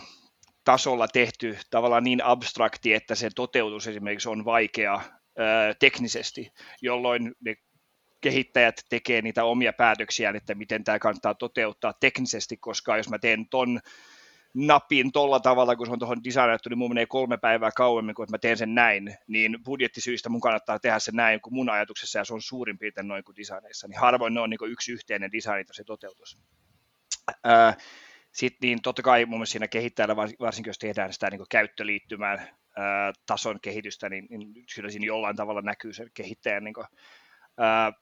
tasolla tehty tavallaan niin abstrakti, että se toteutus esimerkiksi on vaikea ää, teknisesti, jolloin ne kehittäjät tekee niitä omia päätöksiään, että miten tämä kannattaa toteuttaa teknisesti, koska jos mä teen ton napin tolla tavalla, kun se on tuohon designattu, niin mun menee kolme päivää kauemmin, kun mä teen sen näin, niin budjettisyistä mun kannattaa tehdä se näin kuin mun ajatuksessa, ja se on suurin piirtein noin kuin designeissa, niin harvoin ne on niin yksi yhteinen design, se toteutus. Sitten niin totta kai mun mielestä siinä kehittäjällä, varsinkin jos tehdään sitä niin käyttöliittymään tason kehitystä, niin, niin kyllä siinä jollain tavalla näkyy se kehittäjän niin kuin, ää,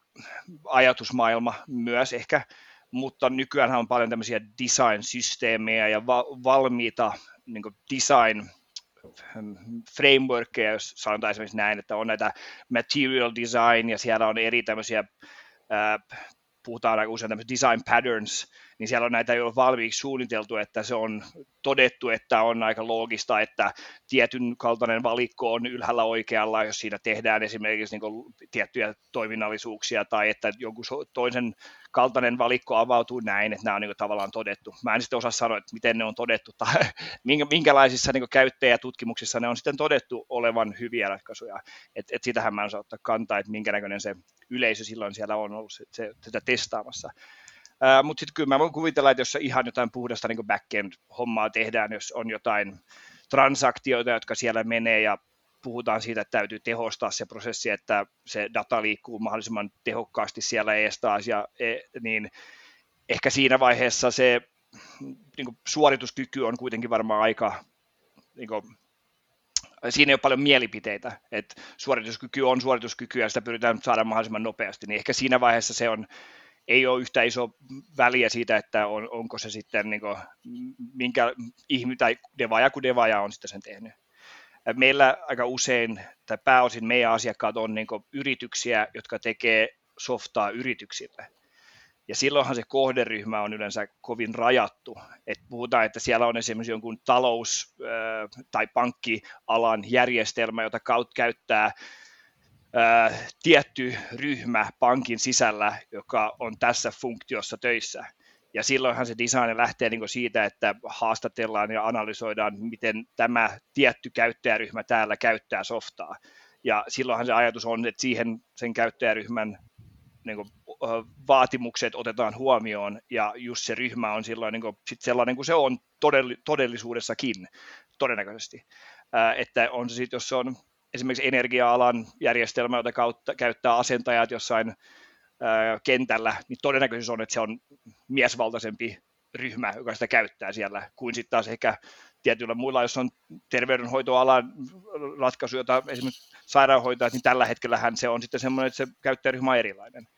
ajatusmaailma myös ehkä, mutta nykyään on paljon tämmöisiä design-systeemejä ja va- valmiita niin design frameworkkeja, jos sanotaan esimerkiksi näin, että on näitä material design ja siellä on eri tämmöisiä, ää, puhutaan aika usein tämmöisiä design patterns, niin siellä on näitä jo valmiiksi suunniteltu, että se on todettu, että on aika loogista, että tietyn kaltainen valikko on ylhäällä oikealla, jos siinä tehdään esimerkiksi niin tiettyjä toiminnallisuuksia tai että jonkun toisen kaltainen valikko avautuu näin, että nämä on niin tavallaan todettu. Mä en sitten osaa sanoa, että miten ne on todettu tai [laughs] minkälaisissa niin käyttäjätutkimuksissa ne on sitten todettu olevan hyviä ratkaisuja. Et, et sitähän mä en osaa ottaa kantaa, että minkä näköinen se yleisö silloin siellä on ollut sitä testaamassa. Mutta sitten kyllä mä voin kuvitella, että jos ihan jotain puhdasta niin backend-hommaa tehdään, jos on jotain transaktioita, jotka siellä menee ja puhutaan siitä, että täytyy tehostaa se prosessi, että se data liikkuu mahdollisimman tehokkaasti siellä ees taas, ja, e, niin ehkä siinä vaiheessa se niin kuin suorituskyky on kuitenkin varmaan aika, niin kuin, siinä ei ole paljon mielipiteitä, että suorituskyky on suorituskyky ja sitä pyritään saada mahdollisimman nopeasti, niin ehkä siinä vaiheessa se on, ei ole yhtä iso väliä siitä, että on, onko se sitten niin kuin, minkä ihmi tai devaaja kuin devaaja on sitten sen tehnyt. Meillä aika usein, tai pääosin meidän asiakkaat on niin yrityksiä, jotka tekee softaa yrityksille. Ja silloinhan se kohderyhmä on yleensä kovin rajattu. Et puhutaan, että siellä on esimerkiksi jonkun talous- tai pankkialan järjestelmä, jota käyttää tietty ryhmä pankin sisällä, joka on tässä funktiossa töissä. Ja silloinhan se design lähtee niin siitä, että haastatellaan ja analysoidaan, miten tämä tietty käyttäjäryhmä täällä käyttää softaa. Ja silloinhan se ajatus on, että siihen sen käyttäjäryhmän niin kuin, vaatimukset otetaan huomioon, ja just se ryhmä on silloin niin kuin, sit sellainen kuin se on todellisuudessakin, todennäköisesti. Että on se sitten, jos se on esimerkiksi energia-alan järjestelmä, jota kautta, käyttää asentajat jossain kentällä, niin todennäköisyys on, että se on miesvaltaisempi ryhmä, joka sitä käyttää siellä, kuin sitten taas ehkä tietyillä muilla, jos on terveydenhoitoalan ratkaisu, jota esimerkiksi sairaanhoitajat, niin tällä hetkellä se on sitten semmoinen, että se käyttäjäryhmä on erilainen.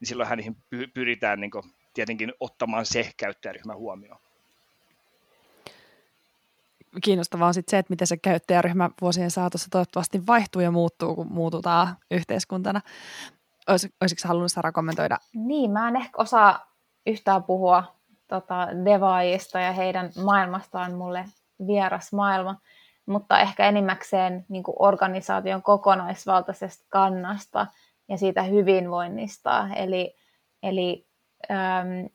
Niin silloinhan niihin pyritään niin kuin, tietenkin ottamaan se käyttäjäryhmä huomioon. Kiinnostavaa on sitten se, että miten se käyttäjäryhmä vuosien saatossa toivottavasti vaihtuu ja muuttuu, kun muututaan yhteiskuntana. Olis, olisitko halunnut Sara kommentoida? Niin, mä en ehkä osaa yhtään puhua tota, devaajista ja heidän maailmastaan mulle vieras maailma, mutta ehkä enimmäkseen niin organisaation kokonaisvaltaisesta kannasta ja siitä hyvinvoinnista. Eli, eli äm,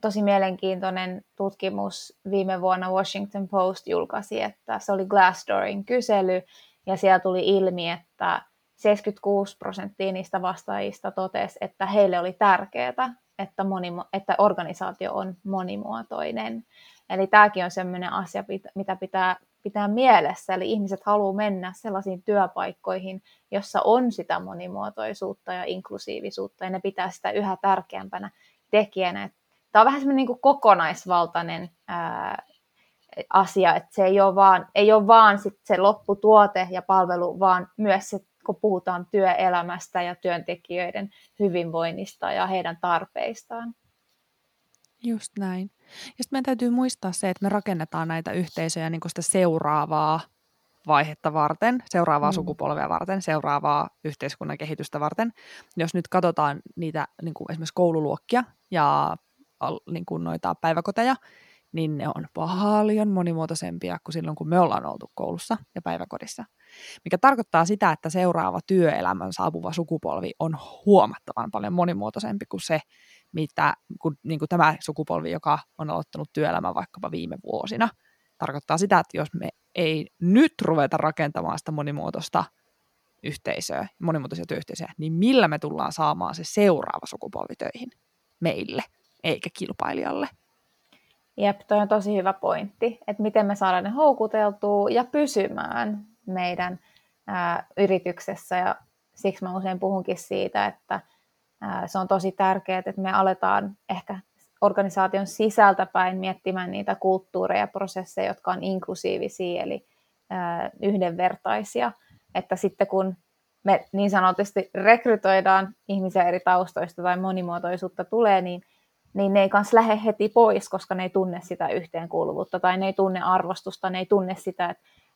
tosi mielenkiintoinen tutkimus viime vuonna Washington Post julkaisi, että se oli Glassdoorin kysely, ja siellä tuli ilmi, että 76 prosenttia niistä vastaajista totesi, että heille oli tärkeää, että, että organisaatio on monimuotoinen. Eli tämäkin on sellainen asia, mitä pitää pitää mielessä. Eli ihmiset haluaa mennä sellaisiin työpaikkoihin, jossa on sitä monimuotoisuutta ja inklusiivisuutta, ja ne pitää sitä yhä tärkeämpänä tekijänä. Tämä on vähän semmoinen niin kokonaisvaltainen ää, asia, että se ei ole vaan, ei ole vaan sit se lopputuote ja palvelu, vaan myös se kun puhutaan työelämästä ja työntekijöiden hyvinvoinnista ja heidän tarpeistaan. Just näin. Ja sitten meidän täytyy muistaa se, että me rakennetaan näitä yhteisöjä niin sitä seuraavaa vaihetta varten, seuraavaa mm. sukupolvea varten, seuraavaa yhteiskunnan kehitystä varten. Jos nyt katsotaan niitä niin kuin esimerkiksi koululuokkia ja niin kuin noita päiväkoteja, niin ne on paljon monimuotoisempia kuin silloin, kun me ollaan oltu koulussa ja päiväkodissa. Mikä tarkoittaa sitä, että seuraava työelämän saapuva sukupolvi on huomattavan paljon monimuotoisempi kuin se, mitä kun, niin kuin tämä sukupolvi, joka on aloittanut työelämän vaikkapa viime vuosina. Tarkoittaa sitä, että jos me ei nyt ruveta rakentamaan sitä monimuotoista yhteisöä, monimuotoisia työyhteisöjä, niin millä me tullaan saamaan se seuraava sukupolvi töihin meille, eikä kilpailijalle? Jep, toi on tosi hyvä pointti, että miten me saadaan ne houkuteltua ja pysymään meidän ää, yrityksessä. Ja siksi mä usein puhunkin siitä, että ää, se on tosi tärkeää, että me aletaan ehkä organisaation sisältä päin miettimään niitä kulttuureja ja prosesseja, jotka on inklusiivisia, eli ää, yhdenvertaisia. Että sitten kun me niin sanotusti rekrytoidaan ihmisiä eri taustoista tai monimuotoisuutta tulee, niin niin ne ei kanssa lähde heti pois, koska ne ei tunne sitä yhteenkuuluvuutta tai ne ei tunne arvostusta, ne ei tunne sitä,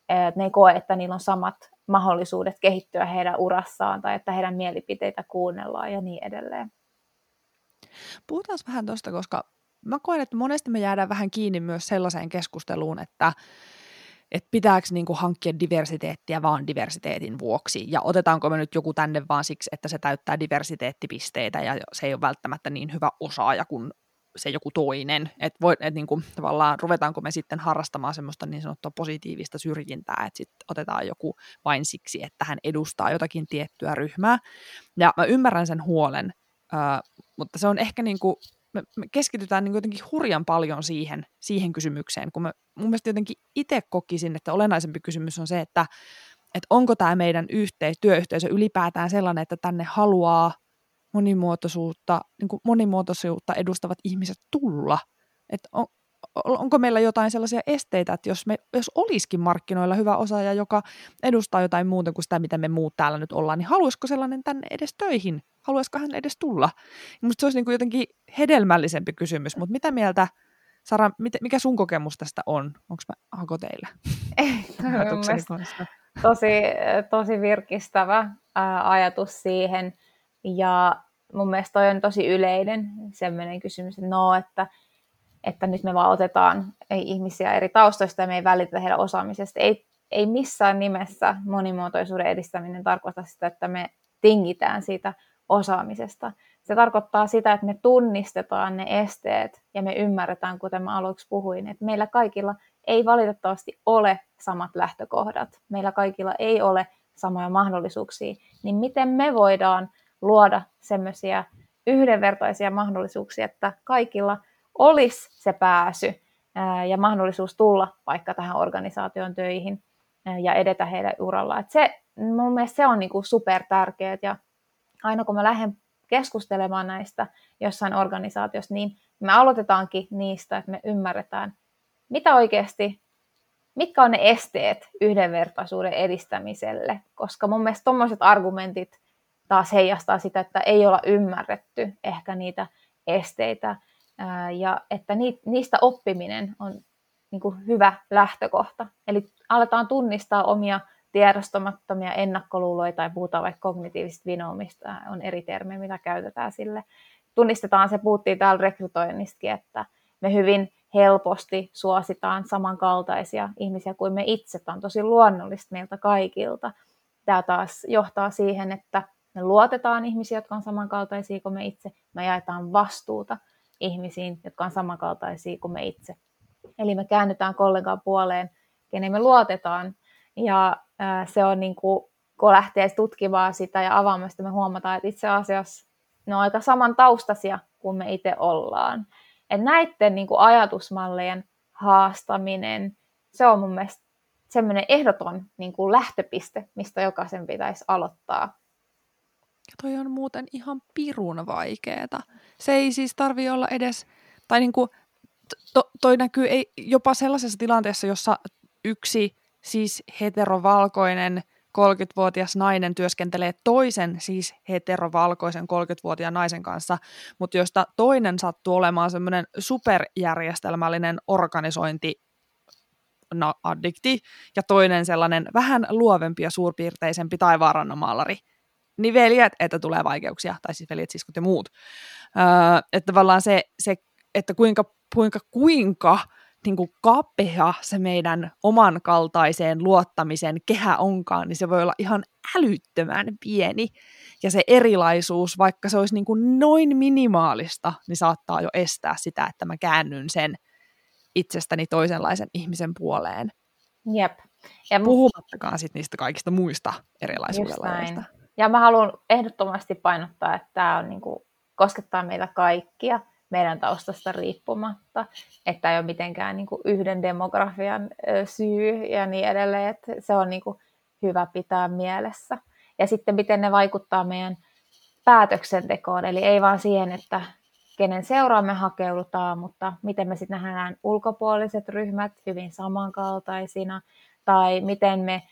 että, ne ei koe, että niillä on samat mahdollisuudet kehittyä heidän urassaan tai että heidän mielipiteitä kuunnellaan ja niin edelleen. Puhutaan vähän tuosta, koska mä koen, että monesti me jäädään vähän kiinni myös sellaiseen keskusteluun, että että pitääkö niinku hankkia diversiteettiä vaan diversiteetin vuoksi, ja otetaanko me nyt joku tänne vaan siksi, että se täyttää diversiteettipisteitä, ja se ei ole välttämättä niin hyvä osaaja kuin se joku toinen, että et niinku, tavallaan ruvetaanko me sitten harrastamaan semmoista niin sanottua positiivista syrjintää, että sitten otetaan joku vain siksi, että hän edustaa jotakin tiettyä ryhmää, ja mä ymmärrän sen huolen, äh, mutta se on ehkä niinku me, me keskitytään niin jotenkin hurjan paljon siihen, siihen kysymykseen, kun mä mun mielestä jotenkin itse kokisin, että olennaisempi kysymys on se, että, että onko tämä meidän yhteis- työyhteisö ylipäätään sellainen, että tänne haluaa monimuotoisuutta, niin kuin monimuotoisuutta edustavat ihmiset tulla. Että on, onko meillä jotain sellaisia esteitä, että jos, me, jos olisikin markkinoilla hyvä osaaja, joka edustaa jotain muuta kuin sitä, mitä me muut täällä nyt ollaan, niin haluaisiko sellainen tänne edes töihin? Haluaisiko hän edes tulla? Minusta se olisi niin kuin jotenkin hedelmällisempi kysymys, mutta mitä mieltä, Sara, mikä sun kokemus tästä on? Onko mä hako teillä? [laughs] tosi, tosi virkistävä ää, ajatus siihen. Ja mun mielestä toi on tosi yleinen sellainen kysymys, että no, että, että nyt me vaan otetaan ihmisiä eri taustoista ja me ei välitä heidän osaamisesta. Ei, ei missään nimessä monimuotoisuuden edistäminen tarkoita sitä, että me tingitään siitä osaamisesta. Se tarkoittaa sitä, että me tunnistetaan ne esteet ja me ymmärretään, kuten mä aluksi puhuin, että meillä kaikilla ei valitettavasti ole samat lähtökohdat. Meillä kaikilla ei ole samoja mahdollisuuksia. Niin miten me voidaan luoda semmoisia yhdenvertaisia mahdollisuuksia, että kaikilla olisi se pääsy ja mahdollisuus tulla vaikka tähän organisaation töihin ja edetä heidän uralla. Et se, mun mielestä se on niinku super tärkeää ja aina kun mä lähden keskustelemaan näistä jossain organisaatiossa, niin me aloitetaankin niistä, että me ymmärretään, mitä oikeasti, mitkä on ne esteet yhdenvertaisuuden edistämiselle, koska mun mielestä tuommoiset argumentit taas heijastaa sitä, että ei olla ymmärretty ehkä niitä esteitä ja että niistä oppiminen on niin kuin hyvä lähtökohta. Eli aletaan tunnistaa omia tiedostamattomia ennakkoluuloja tai puhutaan vaikka kognitiivisista vinoumista, on eri termejä, mitä käytetään sille. Tunnistetaan, se puhuttiin täällä rekrytoinnistakin, että me hyvin helposti suositaan samankaltaisia ihmisiä kuin me itse. Tämä on tosi luonnollista meiltä kaikilta. Tämä taas johtaa siihen, että me luotetaan ihmisiä, jotka on samankaltaisia kuin me itse. Me jaetaan vastuuta ihmisiin, jotka on samankaltaisia kuin me itse. Eli me käännytään kollegan puoleen, kenen me luotetaan. Ja se on niin kuin, kun lähtee tutkimaan sitä ja avaamaan sitä, me huomataan, että itse asiassa ne on aika saman taustaisia kuin me itse ollaan. Et näiden niin kuin ajatusmallien haastaminen, se on mun mielestä semmoinen ehdoton niin kuin lähtöpiste, mistä jokaisen pitäisi aloittaa. Ja toi on muuten ihan pirun vaikeeta. Se ei siis tarvi olla edes, tai niin kuin, to, toi näkyy ei, jopa sellaisessa tilanteessa, jossa yksi siis heterovalkoinen 30-vuotias nainen työskentelee toisen siis heterovalkoisen 30-vuotiaan naisen kanssa, mutta josta toinen sattuu olemaan semmoinen superjärjestelmällinen organisointi addikti ja toinen sellainen vähän luovempi ja suurpiirteisempi taivaanrannamaalari, niin veljet, että tulee vaikeuksia, tai siis veljet, siskot ja muut. Öö, että tavallaan se, se että kuinka, kuinka, kuinka niin kuin kapea se meidän oman kaltaiseen luottamisen kehä onkaan, niin se voi olla ihan älyttömän pieni. Ja se erilaisuus, vaikka se olisi niin kuin noin minimaalista, niin saattaa jo estää sitä, että mä käännyn sen itsestäni toisenlaisen ihmisen puoleen. Jep. Ja Puhumattakaan sit niistä kaikista muista erilaisuudella. Ja mä haluan ehdottomasti painottaa, että tämä on niin kuin, koskettaa meitä kaikkia – meidän taustasta riippumatta, että ei ole mitenkään niin kuin yhden demografian syy ja niin edelleen, että se on niin kuin hyvä pitää mielessä. Ja sitten miten ne vaikuttaa meidän päätöksentekoon, eli ei vaan siihen, että kenen seuraan me hakeudutaan, mutta miten me sitten nähdään ulkopuoliset ryhmät hyvin samankaltaisina, tai miten me,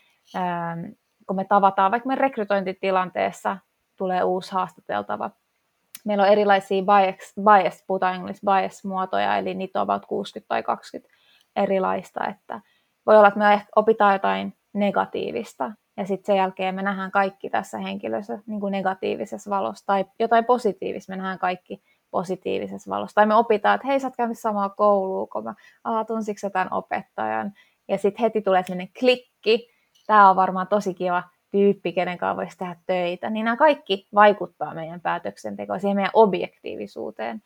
kun me tavataan, vaikka me rekrytointitilanteessa tulee uusi haastateltava, meillä on erilaisia bias, bias puhutaan englanniksi bias-muotoja, eli niitä on about 60 tai 20 erilaista, että voi olla, että me ehkä opitaan jotain negatiivista, ja sitten sen jälkeen me nähdään kaikki tässä henkilössä niin kuin negatiivisessa valossa, tai jotain positiivista, me nähdään kaikki positiivisessa valossa, tai me opitaan, että hei, sä oot käynyt samaa koulua, kun mä, tunsitko tämän opettajan, ja sitten heti tulee sellainen klikki, tämä on varmaan tosi kiva tyyppi, kenen kanssa voisi tehdä töitä, niin nämä kaikki vaikuttaa meidän päätöksentekoon, siihen meidän objektiivisuuteen.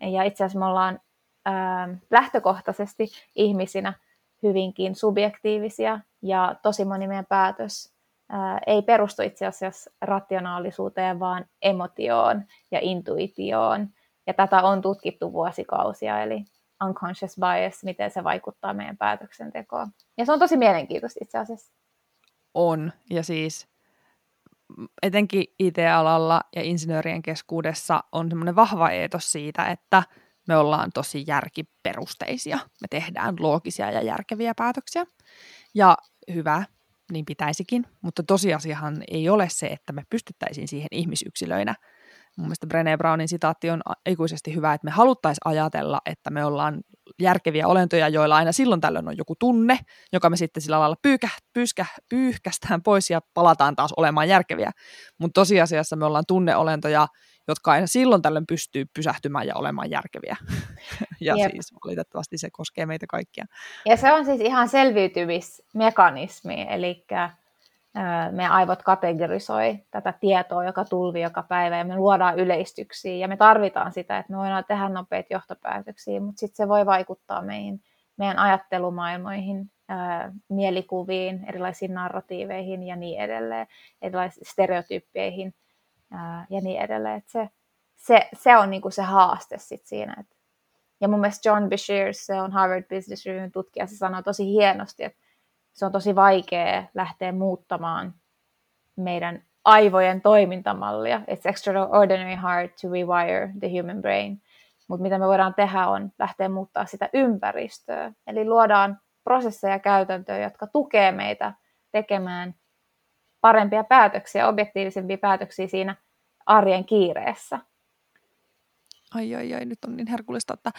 Ja itse asiassa me ollaan ää, lähtökohtaisesti ihmisinä hyvinkin subjektiivisia ja tosi moni meidän päätös ää, ei perustu itse asiassa rationaalisuuteen, vaan emotioon ja intuitioon. Ja tätä on tutkittu vuosikausia, eli unconscious bias, miten se vaikuttaa meidän päätöksentekoon. Ja se on tosi mielenkiintoista itse asiassa on. Ja siis etenkin IT-alalla ja insinöörien keskuudessa on semmoinen vahva eetos siitä, että me ollaan tosi järkiperusteisia. Me tehdään loogisia ja järkeviä päätöksiä. Ja hyvä, niin pitäisikin, mutta tosiasiahan ei ole se, että me pystyttäisiin siihen ihmisyksilöinä. Mun mielestä Brené Brownin sitaatti on ikuisesti hyvä, että me haluttaisiin ajatella, että me ollaan järkeviä olentoja, joilla aina silloin tällöin on joku tunne, joka me sitten sillä lailla pyykä, pyyskä, pyyhkästään pois ja palataan taas olemaan järkeviä. Mutta tosiasiassa me ollaan tunneolentoja, jotka aina silloin tällöin pystyy pysähtymään ja olemaan järkeviä. [laughs] ja Jep. siis valitettavasti se koskee meitä kaikkia. Ja se on siis ihan selviytymismekanismi, eli meidän aivot kategorisoi tätä tietoa, joka tulvi joka päivä, ja me luodaan yleistyksiä, ja me tarvitaan sitä, että me voidaan tehdä nopeita johtopäätöksiä, mutta sitten se voi vaikuttaa meihin, meidän ajattelumaailmoihin, ää, mielikuviin, erilaisiin narratiiveihin ja niin edelleen, erilaisiin stereotyyppeihin ää, ja niin edelleen. Et se, se, se on niinku se haaste sit siinä. Et, ja mun mielestä John Bashir, se on Harvard Business Reviewn tutkija, se sanoo tosi hienosti, että se on tosi vaikea lähteä muuttamaan meidän aivojen toimintamallia. It's extraordinary hard to rewire the human brain. Mutta mitä me voidaan tehdä on lähteä muuttaa sitä ympäristöä. Eli luodaan prosesseja ja käytäntöjä, jotka tukee meitä tekemään parempia päätöksiä, objektiivisempia päätöksiä siinä arjen kiireessä. Ai ai ai, nyt on niin herkullista, että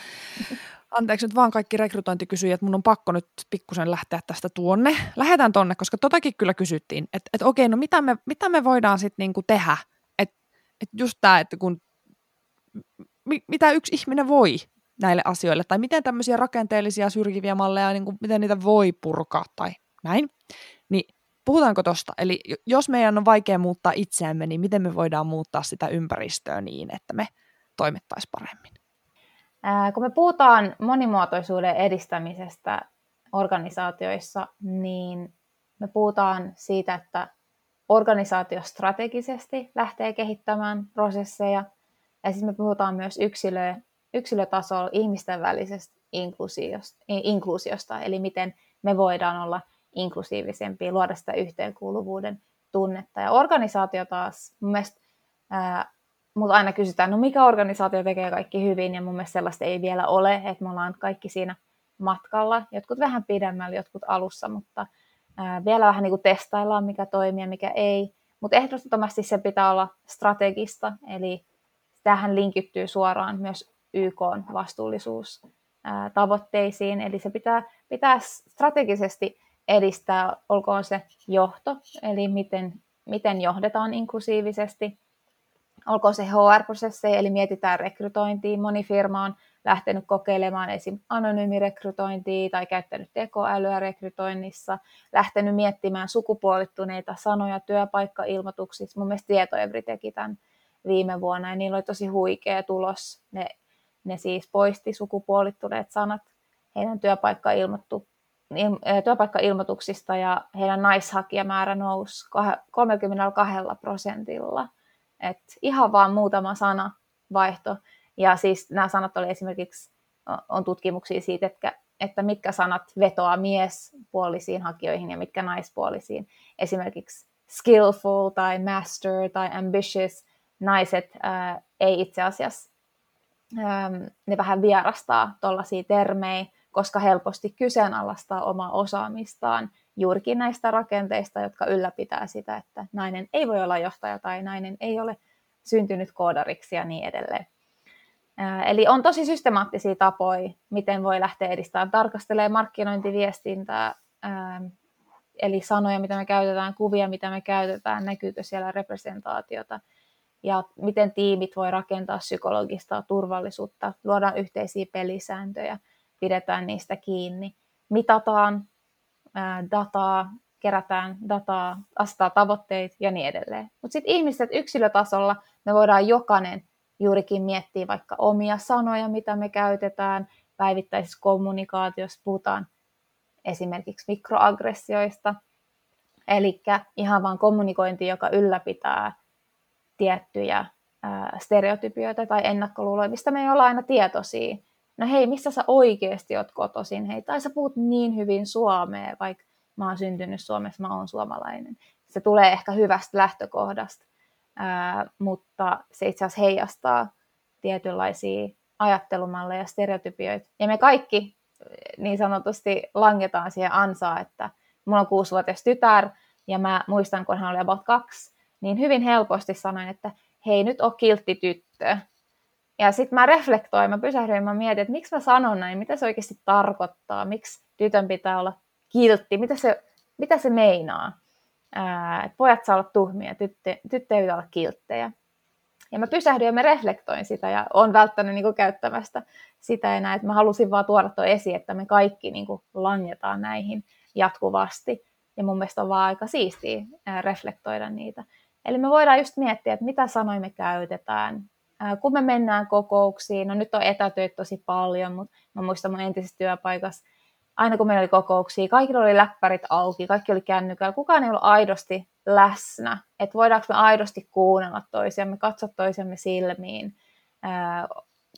anteeksi nyt vaan kaikki rekrytointikysyjät, mun on pakko nyt pikkusen lähteä tästä tuonne. Lähdetään tonne, koska totakin kyllä kysyttiin, että et okei, no mitä me, mitä me voidaan sitten niinku tehdä, että et just tämä, että kun, mi, mitä yksi ihminen voi näille asioille, tai miten tämmöisiä rakenteellisia syrjiviä malleja, niin kuin, miten niitä voi purkaa tai näin, niin puhutaanko tuosta? Eli jos meidän on vaikea muuttaa itseämme, niin miten me voidaan muuttaa sitä ympäristöä niin, että me toimittaisiin paremmin? Kun me puhutaan monimuotoisuuden edistämisestä organisaatioissa, niin me puhutaan siitä, että organisaatio strategisesti lähtee kehittämään prosesseja, ja sitten me puhutaan myös yksilö, yksilötasolla ihmisten välisestä inkluusiosta, inkluusiosta, eli miten me voidaan olla inklusiivisempia, luoda sitä yhteenkuuluvuuden tunnetta. Ja organisaatio taas, mun mielestä ää, mutta aina kysytään, no mikä organisaatio tekee kaikki hyvin, ja mun mielestä sellaista ei vielä ole, että me ollaan kaikki siinä matkalla, jotkut vähän pidemmällä, jotkut alussa, mutta ää, vielä vähän niin kuin testaillaan, mikä toimii ja mikä ei, mutta ehdottomasti se pitää olla strategista, eli tähän linkittyy suoraan myös YK vastuullisuus tavoitteisiin, eli se pitää, pitää strategisesti edistää, olkoon se johto, eli miten, miten johdetaan inklusiivisesti, olkoon se HR-prosesseja, eli mietitään rekrytointia. Moni firma on lähtenyt kokeilemaan esim. anonyymirekrytointia tai käyttänyt tekoälyä rekrytoinnissa, lähtenyt miettimään sukupuolittuneita sanoja työpaikkailmoituksissa. Mun mielestä Tietoevri teki tämän viime vuonna ja niillä oli tosi huikea tulos. Ne, ne siis poisti sukupuolittuneet sanat heidän työpaikkailmoittu, työpaikkailmoituksista ja heidän naishakijamäärä nousi 32 prosentilla – et ihan vaan muutama sana vaihto. Ja siis nämä sanat oli esimerkiksi, on tutkimuksia siitä, että, että mitkä sanat vetoaa miespuolisiin hakijoihin ja mitkä naispuolisiin. Esimerkiksi skillful tai master tai ambitious naiset ää, ei itse asiassa, ää, ne vähän vierastaa tuollaisia termejä, koska helposti kyseenalaistaa omaa osaamistaan juurikin näistä rakenteista, jotka ylläpitää sitä, että nainen ei voi olla johtaja tai nainen ei ole syntynyt koodariksi ja niin edelleen. Eli on tosi systemaattisia tapoja, miten voi lähteä edistämään, tarkastelee markkinointiviestintää, eli sanoja, mitä me käytetään, kuvia, mitä me käytetään, näkyykö siellä representaatiota, ja miten tiimit voi rakentaa psykologista turvallisuutta, luodaan yhteisiä pelisääntöjä, pidetään niistä kiinni, mitataan dataa, kerätään dataa, astaa tavoitteita ja niin edelleen. Mutta sitten ihmiset yksilötasolla me voidaan jokainen juurikin miettiä vaikka omia sanoja, mitä me käytetään. Päivittäisessä kommunikaatiossa, puhutaan esimerkiksi mikroaggressioista, eli ihan vain kommunikointi, joka ylläpitää tiettyjä stereotypioita tai ennakkoluuloja, mistä me ei olla aina tietoisia no hei, missä sä oikeasti oot kotoisin, hei, tai sä puhut niin hyvin suomea, vaikka mä oon syntynyt Suomessa, mä oon suomalainen. Se tulee ehkä hyvästä lähtökohdasta, ää, mutta se itse asiassa heijastaa tietynlaisia ajattelumalleja ja stereotypioita. Ja me kaikki niin sanotusti langetaan siihen ansaan, että mulla on kuusivuotias tytär, ja mä muistan, kun hän oli about kaksi, niin hyvin helposti sanoin, että hei, nyt on kiltti tyttö. Ja sitten mä reflektoin, mä pysähdyin, mä mietin, että miksi mä sanon näin, mitä se oikeasti tarkoittaa, miksi tytön pitää olla kiltti, mitä se, mitä se meinaa. Ää, että pojat saa olla tuhmia, tyttö, tyttö ei olla kilttejä. Ja mä pysähdyin ja mä reflektoin sitä ja on välttänyt niin kuin käyttämästä sitä enää, että mä halusin vaan tuoda tuo esiin, että me kaikki niin kuin langetaan näihin jatkuvasti. Ja mun mielestä on vaan aika siistiä reflektoida niitä. Eli me voidaan just miettiä, että mitä sanoja me käytetään, kun me mennään kokouksiin, no nyt on etätöitä tosi paljon, mutta mä muistan mun entisessä työpaikassa, aina kun meillä oli kokouksia, kaikilla oli läppärit auki, kaikki oli kännykällä, kukaan ei ollut aidosti läsnä, että voidaanko me aidosti kuunnella toisiamme, katsoa toisiamme silmiin,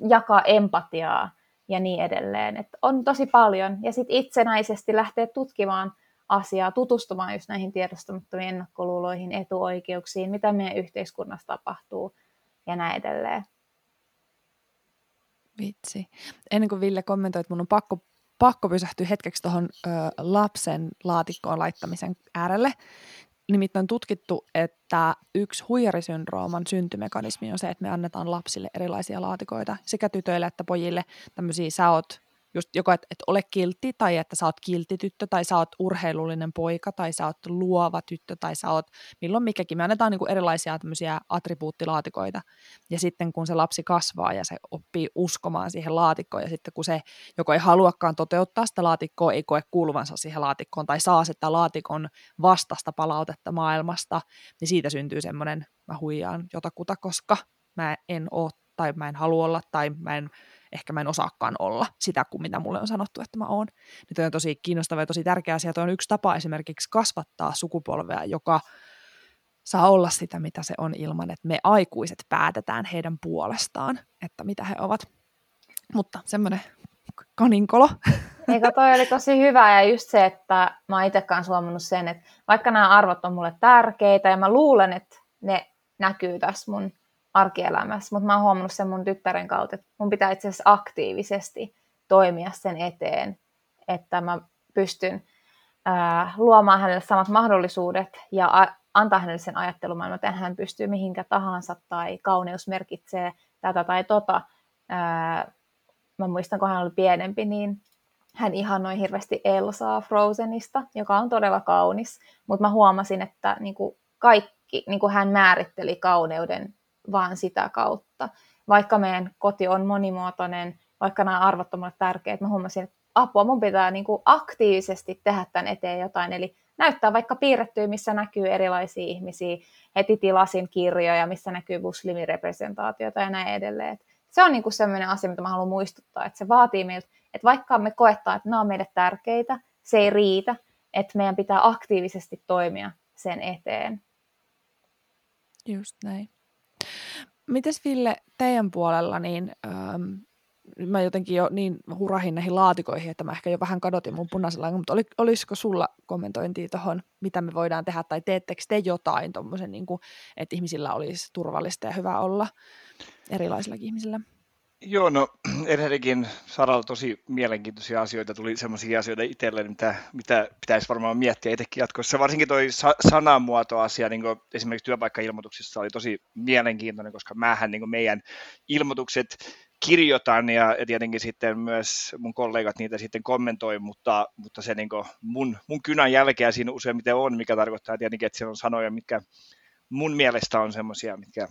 jakaa empatiaa ja niin edelleen. Et on tosi paljon, ja sitten itsenäisesti lähteä tutkimaan asiaa, tutustumaan just näihin tiedostamattomiin ennakkoluuloihin, etuoikeuksiin, mitä meidän yhteiskunnassa tapahtuu ja näin edelleen. Vitsi. Ennen kuin Ville kommentoi, että mun on pakko, pakko pysähtyä hetkeksi tuohon lapsen laatikkoon laittamisen äärelle. Nimittäin tutkittu, että yksi huijarisyndrooman syntymekanismi on se, että me annetaan lapsille erilaisia laatikoita, sekä tytöille että pojille tämmöisiä sä oot just joko, että et ole kiltti tai että sä oot kiltityttö tai sä oot urheilullinen poika tai sä oot luova tyttö tai sä oot milloin mikäkin. Me annetaan niin kuin erilaisia tämmöisiä attribuuttilaatikoita ja sitten kun se lapsi kasvaa ja se oppii uskomaan siihen laatikkoon ja sitten kun se joko ei haluakaan toteuttaa sitä laatikkoa, ei koe kuuluvansa siihen laatikkoon tai saa sitä laatikon vastasta palautetta maailmasta, niin siitä syntyy semmoinen, mä huijaan jotakuta, koska mä en oo tai mä en halua olla tai mä en ehkä mä en osaakaan olla sitä kuin mitä mulle on sanottu, että mä oon. Nyt on tosi kiinnostava ja tosi tärkeä asia. Tuo on yksi tapa esimerkiksi kasvattaa sukupolvea, joka saa olla sitä, mitä se on ilman, että me aikuiset päätetään heidän puolestaan, että mitä he ovat. Mutta semmoinen kaninkolo. Eikö toi oli tosi hyvä ja just se, että mä oon itse kanssa huomannut sen, että vaikka nämä arvot on mulle tärkeitä ja mä luulen, että ne näkyy tässä mun arkielämässä, mutta mä oon huomannut sen mun tyttären kautta, että mun pitää itse asiassa aktiivisesti toimia sen eteen, että mä pystyn ää, luomaan hänelle samat mahdollisuudet ja a- antaa hänelle sen ajattelumaailman, että hän pystyy mihinkä tahansa tai kauneus merkitsee tätä tai tota. Ää, mä muistan, kun hän oli pienempi, niin hän ihannoi hirveästi Elsaa Frozenista, joka on todella kaunis, mutta mä huomasin, että niin kuin kaikki, niin kuin hän määritteli kauneuden vaan sitä kautta. Vaikka meidän koti on monimuotoinen, vaikka nämä arvot ovat tärkeät, mä huomasin, että apua, mun pitää niin kuin aktiivisesti tehdä tämän eteen jotain, eli näyttää vaikka piirrettyä, missä näkyy erilaisia ihmisiä, heti tilasin kirjoja, missä näkyy muslimirepresentaatiota ja näin edelleen. se on niin kuin sellainen asia, mitä mä haluan muistuttaa, että se vaatii meiltä, että vaikka me koettaa, että nämä on meille tärkeitä, se ei riitä, että meidän pitää aktiivisesti toimia sen eteen. Just näin. Mites Ville, teidän puolella, niin ähm, mä jotenkin jo niin hurahin näihin laatikoihin, että mä ehkä jo vähän kadotin mun punaisella, mutta oli, olisiko sulla kommentointia tuohon, mitä me voidaan tehdä, tai teettekö te jotain tuommoisen, niin että ihmisillä olisi turvallista ja hyvä olla erilaisillakin ihmisillä? Joo, no [clears throat] Erherikin saralla tosi mielenkiintoisia asioita, tuli sellaisia asioita itselle, mitä, mitä pitäisi varmaan miettiä itsekin jatkossa. Varsinkin tuo sa- sanamuotoasia niin esimerkiksi työpaikkailmoituksissa oli tosi mielenkiintoinen, koska mähän niin meidän ilmoitukset kirjoitan ja, ja tietenkin sitten myös mun kollegat niitä sitten kommentoi, mutta, mutta se niin mun, mun kynän jälkeä siinä useimmiten on, mikä tarkoittaa tietenkin, että siellä on sanoja, mitkä mun mielestä on semmoisia, mitkä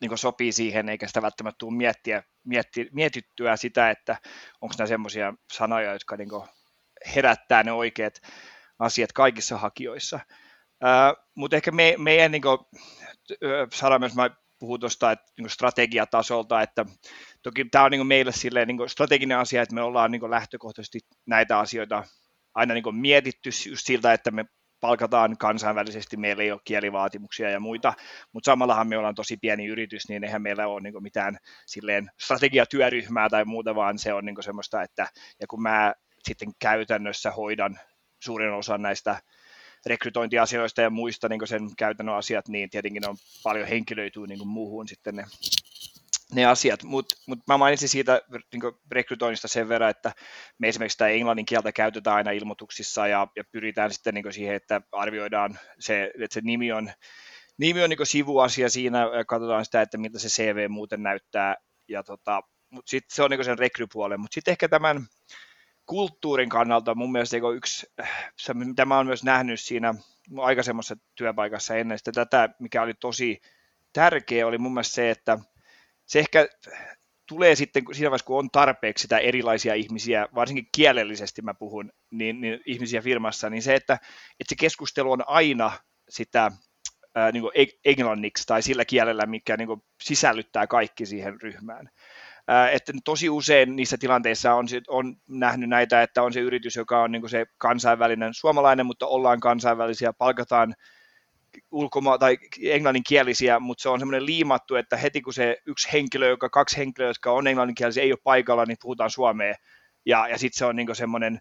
niin sopii siihen, eikä sitä välttämättä tule miettiä, mietti, mietittyä sitä, että onko nämä semmoisia sanoja, jotka niin herättää ne oikeat asiat kaikissa hakijoissa. Uh, mutta ehkä me, meidän niin kuin, Sara myös mä puhun tuosta että, niin strategiatasolta, että toki tämä on niin meille silleen, niin strateginen asia, että me ollaan niin lähtökohtaisesti näitä asioita aina niin mietitty just siltä, että me palkataan kansainvälisesti, meillä ei ole kielivaatimuksia ja muita, mutta samallahan me ollaan tosi pieni yritys, niin eihän meillä ole niin mitään silleen strategiatyöryhmää tai muuta, vaan se on niin semmoista, että ja kun mä sitten käytännössä hoidan suurin osa näistä rekrytointiasioista ja muista niin sen käytännön asiat, niin tietenkin on paljon henkilöityy niin muuhun sitten ne ne asiat, mutta mut mä mainitsin siitä niin rekrytoinnista sen verran, että me esimerkiksi tämä englannin kieltä käytetään aina ilmoituksissa ja, ja pyritään sitten niin siihen, että arvioidaan se, että se nimi on, nimi on niin sivuasia siinä, katsotaan sitä, että miltä se CV muuten näyttää, ja tota, mutta sitten se on niin sen rekrypuolen, mutta sitten ehkä tämän kulttuurin kannalta mun mielestä niin yksi, se, mitä mä oon myös nähnyt siinä aikaisemmassa työpaikassa ennen sitä tätä, mikä oli tosi tärkeä, oli mun mielestä se, että se ehkä tulee sitten siinä vaiheessa, kun on tarpeeksi sitä erilaisia ihmisiä, varsinkin kielellisesti mä puhun, niin, niin ihmisiä firmassa, niin se, että, että se keskustelu on aina sitä ää, niin englanniksi tai sillä kielellä, mikä niin kuin sisällyttää kaikki siihen ryhmään. Ää, että tosi usein niissä tilanteissa on, on nähnyt näitä, että on se yritys, joka on niin se kansainvälinen suomalainen, mutta ollaan kansainvälisiä, palkataan ulkoma- tai englanninkielisiä, mutta se on semmoinen liimattu, että heti kun se yksi henkilö, joka kaksi henkilöä, jotka on englanninkielisiä, ei ole paikalla, niin puhutaan suomea. Ja, ja sitten se on niinku semmoinen,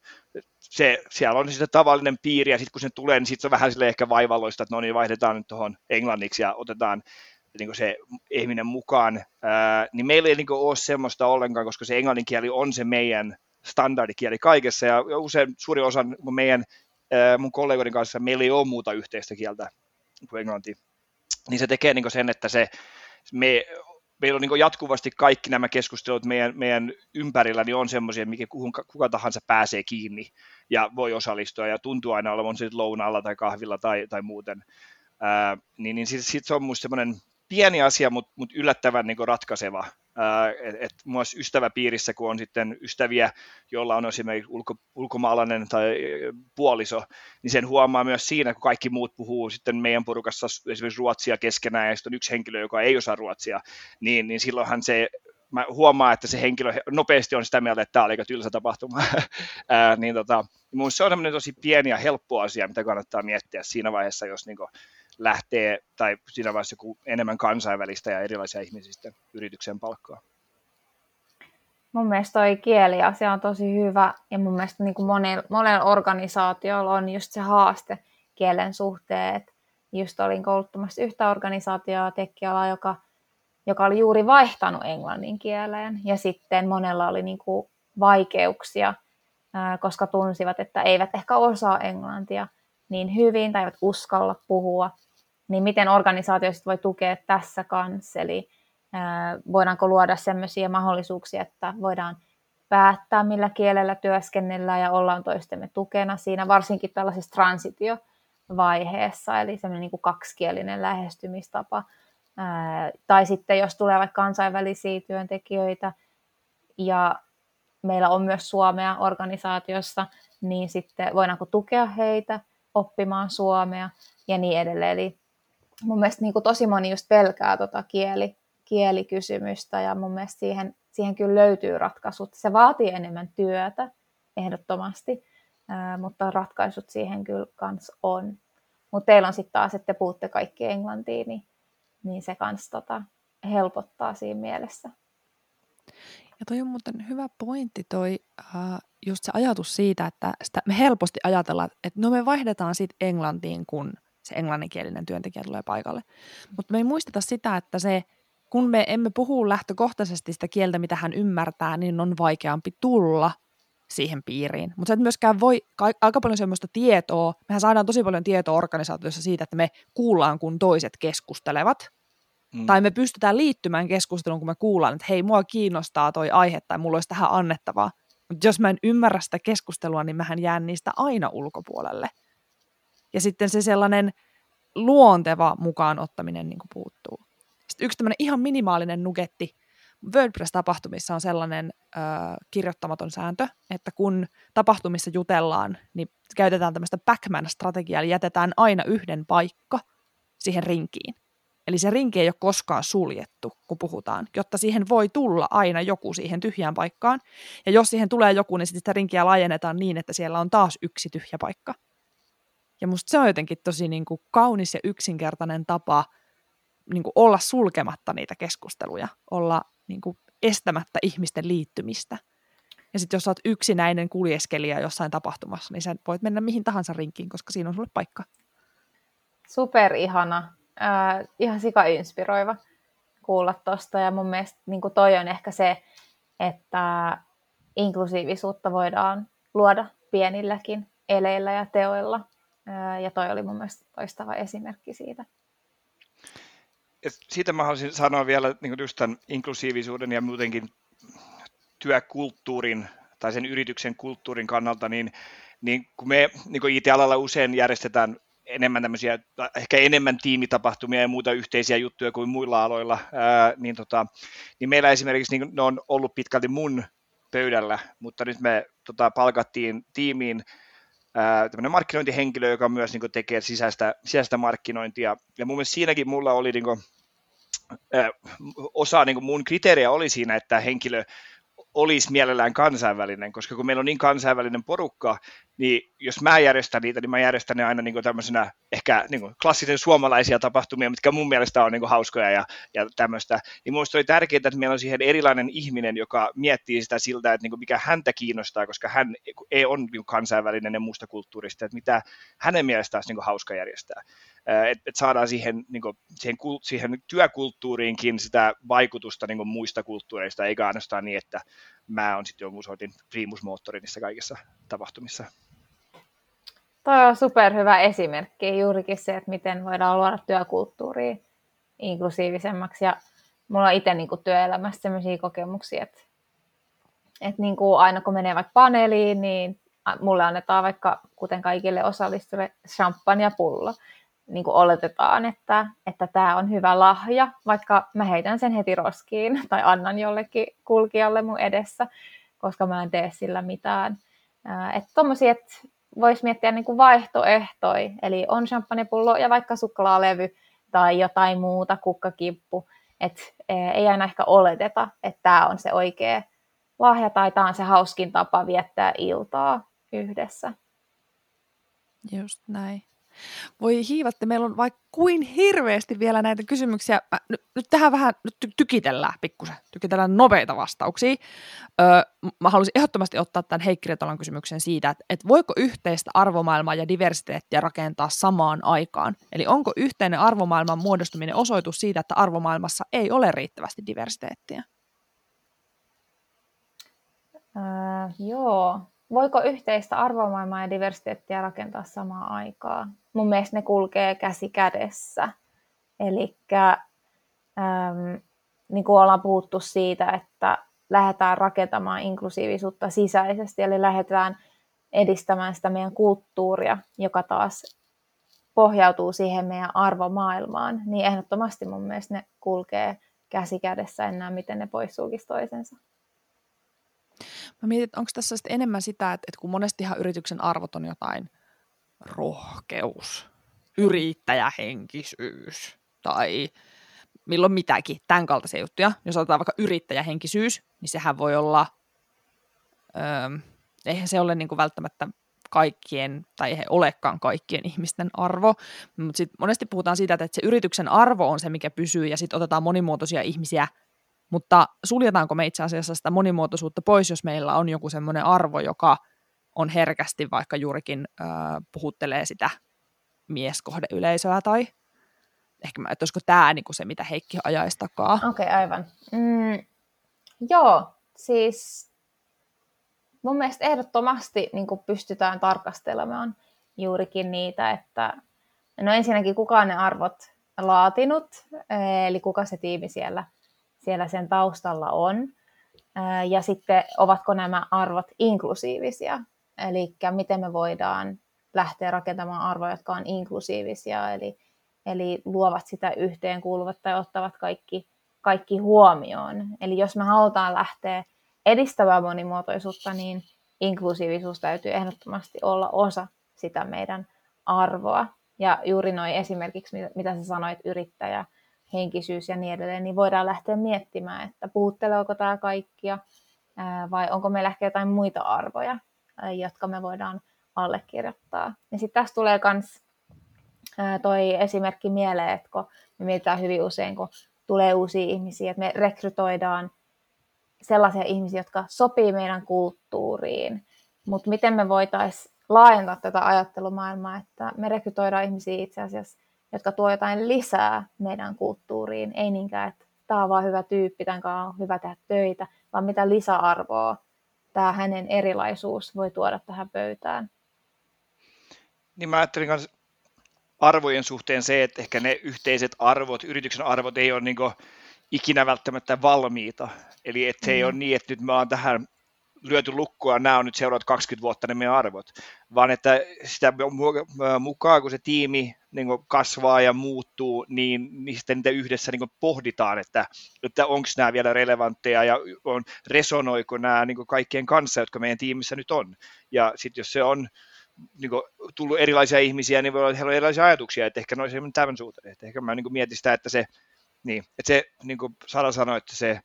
se, siellä on sitten tavallinen piiri, ja sitten kun se tulee, niin sitten se on vähän sille ehkä vaivalloista, että no niin, vaihdetaan nyt tuohon englanniksi ja otetaan niin se ihminen mukaan. Ää, niin meillä ei niin ole semmoista ollenkaan, koska se englanninkieli on se meidän standardikieli kaikessa, ja usein suuri osa meidän mun kollegoiden kanssa meillä ei ole muuta yhteistä kieltä kuin englanti, niin se tekee niin sen, että se, me, meillä on niin jatkuvasti kaikki nämä keskustelut meidän, meidän ympärillä niin on semmoisia, mikä kuka, kuka tahansa pääsee kiinni ja voi osallistua ja tuntuu aina olevan sitten lounalla tai kahvilla tai, tai muuten. Ää, niin, niin sitten sit se on minusta semmoinen pieni asia, mutta mut yllättävän niin ratkaiseva myös ystäväpiirissä, kun on sitten ystäviä, joilla on esimerkiksi ulko, ulkomaalainen tai puoliso, niin sen huomaa myös siinä, kun kaikki muut puhuu sitten meidän porukassa esimerkiksi ruotsia keskenään, ja sitten on yksi henkilö, joka ei osaa ruotsia, niin, niin silloinhan se mä huomaan, että se henkilö nopeasti on sitä mieltä, että tämä oli aika tylsä tapahtuma. [laughs] Ää, niin tota, mun se on tosi pieni ja helppo asia, mitä kannattaa miettiä siinä vaiheessa, jos niin lähtee, tai siinä vaiheessa joku enemmän kansainvälistä ja erilaisia ihmisistä yrityksen palkkaa. Mun mielestä toi kieliasia on tosi hyvä ja mun mielestä niin monella, monella organisaatiolla on just se haaste kielen suhteen. Et just olin kouluttamassa yhtä organisaatioa tekkialaa, joka, joka oli juuri vaihtanut englannin kieleen ja sitten monella oli niin kuin vaikeuksia, koska tunsivat, että eivät ehkä osaa englantia niin hyvin tai eivät uskalla puhua niin miten organisaatio voi tukea tässä kanssa, eli voidaanko luoda sellaisia mahdollisuuksia, että voidaan päättää, millä kielellä työskennellään ja ollaan toistemme tukena siinä, varsinkin tällaisessa transitiovaiheessa, eli semmoinen niin kuin kaksikielinen lähestymistapa. Tai sitten jos tulee vaikka kansainvälisiä työntekijöitä ja meillä on myös Suomea organisaatiossa, niin sitten voidaanko tukea heitä oppimaan suomea ja niin edelleen. Eli mun mielestä niin kuin tosi moni just pelkää tota kieli, kielikysymystä ja mun mielestä siihen, siihen kyllä löytyy ratkaisut. Se vaatii enemmän työtä ehdottomasti, ää, mutta ratkaisut siihen kyllä kans on. Mutta teillä on sitten taas, että te puhutte kaikki englantiin, niin, niin se kans tota, helpottaa siinä mielessä. Ja toi on muuten hyvä pointti toi, uh, just se ajatus siitä, että sitä me helposti ajatellaan, että no me vaihdetaan sitten englantiin, kun – se englanninkielinen työntekijä tulee paikalle. Mutta me ei muisteta sitä, että se, kun me emme puhu lähtökohtaisesti sitä kieltä, mitä hän ymmärtää, niin on vaikeampi tulla siihen piiriin. Mutta se et myöskään voi, aika paljon semmoista tietoa, mehän saadaan tosi paljon tietoa organisaatiossa siitä, että me kuullaan, kun toiset keskustelevat, mm. tai me pystytään liittymään keskusteluun, kun me kuullaan, että hei, mua kiinnostaa toi aihe, tai mulla olisi tähän annettavaa. Mutta jos mä en ymmärrä sitä keskustelua, niin mähän jään niistä aina ulkopuolelle. Ja sitten se sellainen luonteva mukaan ottaminen niin kuin puuttuu. Sitten yksi tämmöinen ihan minimaalinen nugetti WordPress-tapahtumissa on sellainen ö, kirjoittamaton sääntö, että kun tapahtumissa jutellaan, niin käytetään tämmöistä backman-strategiaa, eli jätetään aina yhden paikka siihen rinkiin. Eli se rinki ei ole koskaan suljettu, kun puhutaan, jotta siihen voi tulla aina joku siihen tyhjään paikkaan. Ja jos siihen tulee joku, niin sitten sitä rinkiä laajennetaan niin, että siellä on taas yksi tyhjä paikka. Ja musta se on jotenkin tosi niin kuin kaunis ja yksinkertainen tapa niin kuin olla sulkematta niitä keskusteluja, olla niin kuin estämättä ihmisten liittymistä. Ja sitten jos olet yksinäinen kuljeskelija jossain tapahtumassa, niin sä voit mennä mihin tahansa rinkiin, koska siinä on sulle paikka. Super ihana, äh, ihan sika inspiroiva kuulla tuosta ja mun mielestä niin kuin toi on ehkä se, että inklusiivisuutta voidaan luoda pienilläkin eleillä ja teoilla. Ja toi oli mun mielestä toistava esimerkki siitä. Ja siitä mä haluaisin sanoa vielä niin just tämän inklusiivisuuden ja muutenkin työkulttuurin tai sen yrityksen kulttuurin kannalta, niin, niin kun me niin IT-alalla usein järjestetään enemmän tämmöisiä, ehkä enemmän tiimitapahtumia ja muuta yhteisiä juttuja kuin muilla aloilla, ää, niin, tota, niin meillä esimerkiksi niin ne on ollut pitkälti mun pöydällä, mutta nyt me tota, palkattiin tiimiin tämmöinen markkinointihenkilö, joka myös niin kuin, tekee sisäistä, sisäistä markkinointia. Ja mun mielestä siinäkin mulla oli niin kuin, osa niin kuin mun kriteeriä oli siinä, että henkilö olisi mielellään kansainvälinen, koska kun meillä on niin kansainvälinen porukka, niin jos mä järjestän niitä, niin mä järjestän ne aina niin kuin tämmöisenä ehkä niin kuin klassisen suomalaisia tapahtumia, mitkä mun mielestä on niin kuin hauskoja ja, ja tämmöistä. Niin mun oli tärkeää, että meillä on siihen erilainen ihminen, joka miettii sitä siltä, että niin kuin mikä häntä kiinnostaa, koska hän ei on niin kansainvälinen ja muusta kulttuurista, että mitä hänen mielestään olisi niin kuin hauska järjestää että et saadaan siihen, niin kuin, siihen, siihen työkulttuuriinkin sitä vaikutusta niin kuin muista kulttuureista, eikä ainoastaan niin, että mä oon sitten jonkun sortin primusmoottori niissä kaikissa tapahtumissa. Tuo on superhyvä esimerkki, juurikin se, että miten voidaan luoda työkulttuuria inklusiivisemmaksi. Ja mulla on itse niin työelämässä sellaisia kokemuksia, että, että niin kuin aina kun menee vaikka paneeliin, niin mulle annetaan vaikka, kuten kaikille osallistujille, champagne-pullo niin kuin oletetaan, että, että tämä on hyvä lahja, vaikka mä heitän sen heti roskiin [laughs] tai annan jollekin kulkijalle mun edessä, koska mä en tee sillä mitään. Että tommosia, että voisi miettiä niin kuin vaihtoehtoja, eli on champagnepullo ja vaikka suklaalevy tai jotain muuta, kukkakippu, että ei aina ehkä oleteta, että tämä on se oikea lahja tai tämä on se hauskin tapa viettää iltaa yhdessä. Just näin. Voi hiivatte, meillä on vaikka kuin hirveästi vielä näitä kysymyksiä. Mä, nyt, nyt tähän vähän nyt tykitellään pikkusen, tykitellään nopeita vastauksia. Öö, mä haluaisin ehdottomasti ottaa tämän Heikki Retolan kysymyksen siitä, että, että voiko yhteistä arvomaailmaa ja diversiteettiä rakentaa samaan aikaan? Eli onko yhteinen arvomaailman muodostuminen osoitus siitä, että arvomaailmassa ei ole riittävästi diversiteettiä? Öö, joo, voiko yhteistä arvomaailmaa ja diversiteettiä rakentaa samaan aikaan? Mun mielestä ne kulkee käsi kädessä. Eli ähm, niin kuin ollaan puhuttu siitä, että lähdetään rakentamaan inklusiivisuutta sisäisesti, eli lähdetään edistämään sitä meidän kulttuuria, joka taas pohjautuu siihen meidän arvomaailmaan, niin ehdottomasti mun mielestä ne kulkee käsi kädessä, en näe miten ne poissulkisi toisensa. Mä mietin, että onko tässä sitten enemmän sitä, että, että kun monestihan yrityksen arvot on jotain rohkeus, yrittäjähenkisyys tai milloin mitäkin, tämän kaltaisia juttuja. Jos otetaan vaikka yrittäjähenkisyys, niin sehän voi olla, öö, eihän se ole niin kuin välttämättä kaikkien, tai eihän olekaan kaikkien ihmisten arvo, mutta sitten monesti puhutaan siitä, että se yrityksen arvo on se, mikä pysyy, ja sitten otetaan monimuotoisia ihmisiä mutta suljetaanko me itse asiassa sitä monimuotoisuutta pois, jos meillä on joku semmoinen arvo, joka on herkästi vaikka juurikin äh, puhuttelee sitä mieskohdeyleisöä tai ehkä mä, että olisiko tämä niin se, mitä Heikki ajaisi takaa. Okei, okay, aivan. Mm, joo, siis mun mielestä ehdottomasti niin pystytään tarkastelemaan juurikin niitä, että no ensinnäkin kuka ne arvot laatinut, eli kuka se tiimi siellä – siellä sen taustalla on. Ja sitten ovatko nämä arvot inklusiivisia, eli miten me voidaan lähteä rakentamaan arvoja, jotka on inklusiivisia, eli, eli luovat sitä yhteenkuuluvat tai ottavat kaikki, kaikki huomioon. Eli jos me halutaan lähteä edistämään monimuotoisuutta, niin inklusiivisuus täytyy ehdottomasti olla osa sitä meidän arvoa. Ja juuri noin esimerkiksi, mitä sä sanoit, yrittäjä, henkisyys ja niin edelleen, niin voidaan lähteä miettimään, että puhutteleeko tämä kaikkia vai onko meillä ehkä jotain muita arvoja, jotka me voidaan allekirjoittaa. Ja sitten tässä tulee myös toi esimerkki mieleen, että kun me mietitään hyvin usein, kun tulee uusia ihmisiä, että me rekrytoidaan sellaisia ihmisiä, jotka sopii meidän kulttuuriin, mutta miten me voitaisiin laajentaa tätä ajattelumaailmaa, että me rekrytoidaan ihmisiä itse asiassa jotka tuo jotain lisää meidän kulttuuriin, ei niinkään, että tämä on vaan hyvä tyyppi, tämän kanssa on hyvä tehdä töitä, vaan mitä lisäarvoa tämä hänen erilaisuus voi tuoda tähän pöytään. Niin mä ajattelin myös arvojen suhteen se, että ehkä ne yhteiset arvot, yrityksen arvot ei ole niin ikinä välttämättä valmiita. Eli että se mm. ei ole niin, että nyt mä oon tähän lyöty lukkoa, nämä on nyt seuraavat 20 vuotta ne meidän arvot, vaan että sitä mukaan, kun se tiimi niin kasvaa ja muuttuu, niin, niin sitten niitä yhdessä niin pohditaan, että, että onko nämä vielä relevantteja ja on, resonoiko nämä niin kaikkien kanssa, jotka meidän tiimissä nyt on. Ja sitten jos se on niin kuin, tullut erilaisia ihmisiä, niin voi olla, että heillä on erilaisia ajatuksia, että ehkä ne olisi tämän suhteen. Että ehkä mä niin mietin sitä, että se, niin, että se niin kuin Sara sanoi, että se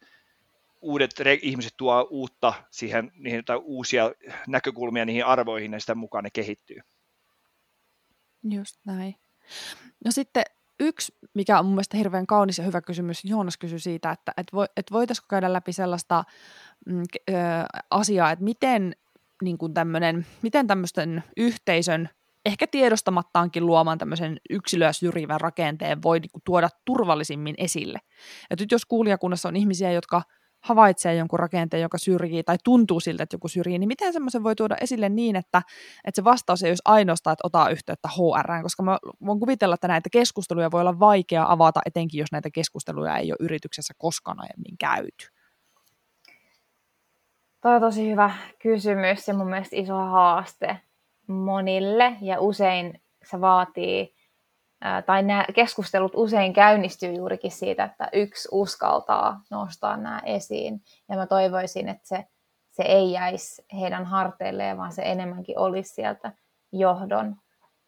uudet ihmiset tuo uutta siihen, niihin, tai uusia näkökulmia niihin arvoihin ja sitä mukaan ne kehittyy. Just näin. No sitten yksi, mikä on mun mielestä hirveän kaunis ja hyvä kysymys, Joonas kysyi siitä, että et vo, et voitaisiko käydä läpi sellaista mm, ö, asiaa, että miten niin kuin tämmönen, miten tämmöisten yhteisön ehkä tiedostamattaankin luomaan tämmöisen yksilöä syrjivän rakenteen voi niin kuin, tuoda turvallisimmin esille. Ja nyt jos kuulijakunnassa on ihmisiä, jotka havaitsee jonkun rakenteen, joka syrjii tai tuntuu siltä, että joku syrjii, niin miten semmoisen voi tuoda esille niin, että, että se vastaus ei olisi ainoastaan, että ota yhteyttä HR, koska mä voin kuvitella, että näitä keskusteluja voi olla vaikea avata, etenkin jos näitä keskusteluja ei ole yrityksessä koskaan aiemmin käyty. Tämä on tosi hyvä kysymys ja mun mielestä iso haaste monille ja usein se vaatii tai nämä keskustelut usein käynnistyy juurikin siitä, että yksi uskaltaa nostaa nämä esiin. Ja mä toivoisin, että se, se ei jäisi heidän harteilleen, vaan se enemmänkin olisi sieltä johdon,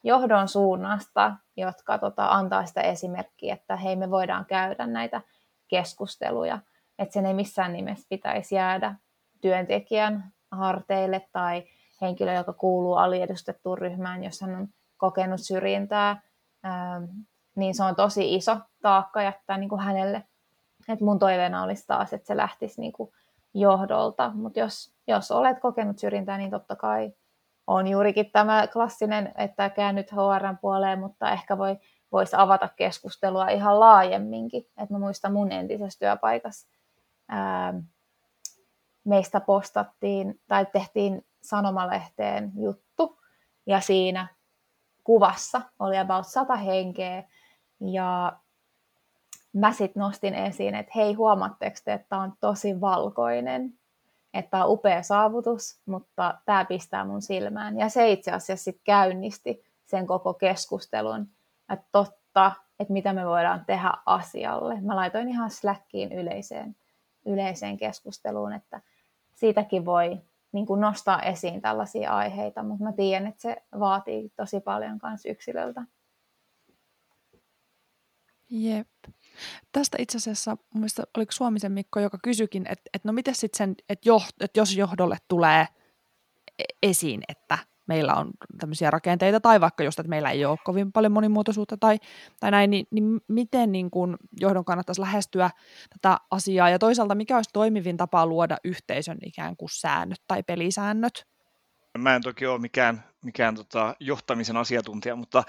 johdon suunnasta, jotka tota, antaa sitä esimerkkiä, että hei me voidaan käydä näitä keskusteluja. Että sen ei missään nimessä pitäisi jäädä työntekijän harteille tai henkilö, joka kuuluu aliedustettuun ryhmään, jos hän on kokenut syrjintää, niin se on tosi iso taakka jättää niin kuin hänelle. Et mun toiveena olisi taas, että se lähtisi niin kuin johdolta, mutta jos, jos olet kokenut syrjintää, niin totta kai on juurikin tämä klassinen, että käännyt HRn puoleen, mutta ehkä voi, voisi avata keskustelua ihan laajemminkin. Et mä muistan mun entisessä työpaikassa, ää, ähm, meistä postattiin tai tehtiin sanomalehteen juttu ja siinä kuvassa oli about sata henkeä ja mä sitten nostin esiin, että hei huomatteko te, että tämä on tosi valkoinen, että on upea saavutus, mutta tämä pistää mun silmään. Ja se itse asiassa sitten käynnisti sen koko keskustelun, että totta, että mitä me voidaan tehdä asialle. Mä laitoin ihan Slackiin yleiseen, yleiseen keskusteluun, että siitäkin voi niin kuin nostaa esiin tällaisia aiheita, mutta mä tiedän, että se vaatii tosi paljon myös yksilöltä. Jep. Tästä itse asiassa, mielestä oliko Suomisen Mikko, joka kysyikin, että, että no miten sitten sen, että, että jos johdolle tulee e-, esiin, että meillä on tämmöisiä rakenteita, tai vaikka just, että meillä ei ole kovin paljon monimuotoisuutta tai, tai näin, niin, niin miten niin kuin johdon kannattaisi lähestyä tätä asiaa, ja toisaalta mikä olisi toimivin tapa luoda yhteisön ikään kuin säännöt tai pelisäännöt? Mä en toki ole mikään, mikään tota, johtamisen asiantuntija, mutta,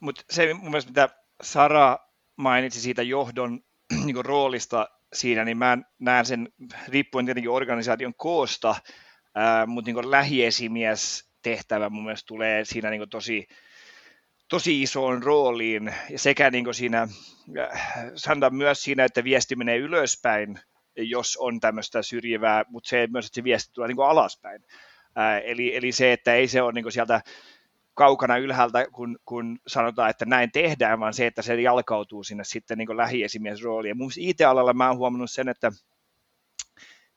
mutta se mun mielestä, mitä Sara mainitsi siitä johdon [clears throat] niin roolista siinä, niin mä näen sen riippuen tietenkin organisaation koosta, ää, mutta niin lähiesimies tehtävä mun mielestä tulee siinä niin tosi, tosi isoon rooliin sekä niin siinä, äh, sanotaan myös siinä, että viesti menee ylöspäin, jos on tämmöistä syrjivää, mutta se myös, että se viesti tulee niin alaspäin. Ää, äh, eli, eli se, että ei se ole niin sieltä kaukana ylhäältä, kun, kun sanotaan, että näin tehdään, vaan se, että se jalkautuu sinne sitten niin lähiesimiesrooliin. Mun IT-alalla mä oon huomannut sen, että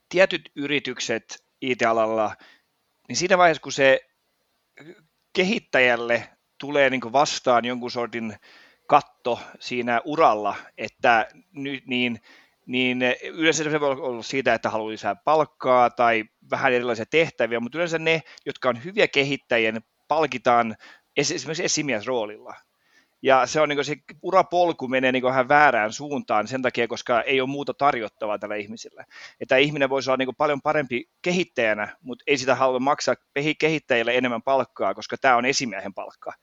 tietyt yritykset IT-alalla, niin siinä vaiheessa, kun se kehittäjälle tulee niin vastaan jonkun sortin katto siinä uralla, että nyt niin, niin yleensä se voi olla siitä, että haluaa lisää palkkaa tai vähän erilaisia tehtäviä, mutta yleensä ne, jotka on hyviä kehittäjiä, ne palkitaan esimerkiksi esimiesroolilla. Ja se on niin se urapolku menee niin vähän väärään suuntaan sen takia, koska ei ole muuta tarjottavaa tällä ihmisillä. Että ihminen voisi olla niin paljon parempi kehittäjänä, mutta ei sitä halua maksaa kehittäjille enemmän palkkaa, koska tämä on esimiehen palkka.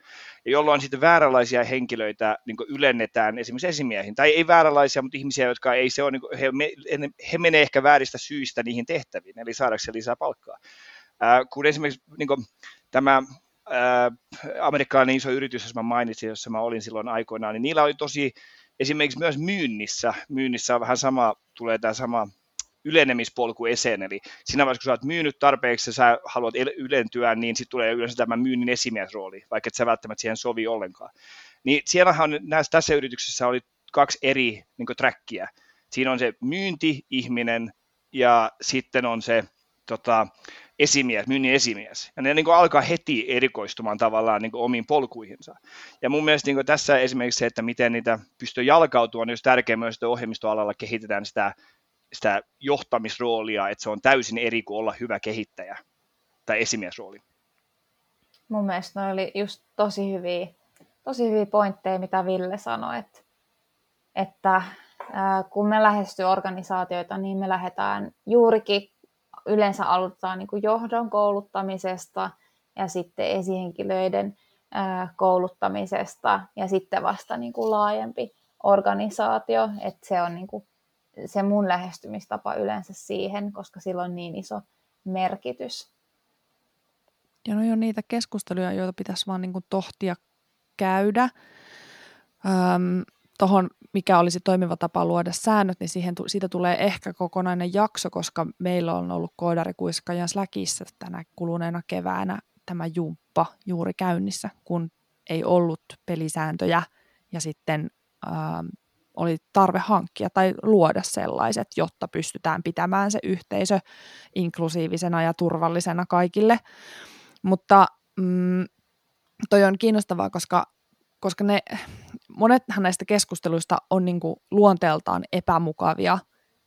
Ja jolloin sitten vääränlaisia henkilöitä niin ylennetään esimerkiksi esimiehiin. Tai ei vääränlaisia, mutta ihmisiä, jotka ei se ole, niin he, he menee ehkä vääristä syistä niihin tehtäviin, eli saadakseen lisää palkkaa. Äh, kun esimerkiksi niin kuin, tämä amerikkalainen iso yritys, jos mä mainitsin, jossa mä olin silloin aikoinaan, niin niillä oli tosi, esimerkiksi myös myynnissä, myynnissä on vähän sama, tulee tämä sama ylenemispolku eseen, eli siinä vaiheessa, kun sä oot myynyt tarpeeksi ja sä haluat ylentyä, niin sitten tulee yleensä tämä myynnin esimiesrooli, vaikka et sä välttämättä siihen sovi ollenkaan. Niin siellähän näissä, tässä yrityksessä oli kaksi eri niin trackia. Siinä on se myynti-ihminen ja sitten on se tota, esimies, myynnin esimies. Ja ne niin kuin alkaa heti erikoistumaan tavallaan niin kuin omiin polkuihinsa. Ja mun mielestä niin kuin tässä esimerkiksi se, että miten niitä pystyy jalkautumaan, niin olisi tärkeää myös, että ohjelmistoalalla kehitetään sitä, sitä johtamisroolia, että se on täysin eri kuin olla hyvä kehittäjä tai esimiesrooli. Mun mielestä ne oli just tosi hyviä, tosi hyviä pointteja, mitä Ville sanoi, että, että kun me lähestyy organisaatioita, niin me lähdetään juurikin yleensä aloitetaan niin kuin johdon kouluttamisesta ja sitten esihenkilöiden kouluttamisesta ja sitten vasta niin kuin laajempi organisaatio, että se on niin kuin se mun lähestymistapa yleensä siihen, koska sillä on niin iso merkitys. Ja no on niitä keskusteluja, joita pitäisi vaan niin kuin tohtia käydä. Öm, tuohon, mikä olisi toimiva tapa luoda säännöt, niin siihen, siitä tulee ehkä kokonainen jakso, koska meillä on ollut koodarikuiskajan Slackissa tänä kuluneena keväänä tämä jumppa juuri käynnissä, kun ei ollut pelisääntöjä ja sitten ähm, oli tarve hankkia tai luoda sellaiset, jotta pystytään pitämään se yhteisö inklusiivisena ja turvallisena kaikille. Mutta mm, toi on kiinnostavaa, koska koska ne, monethan näistä keskusteluista on niin kuin luonteeltaan epämukavia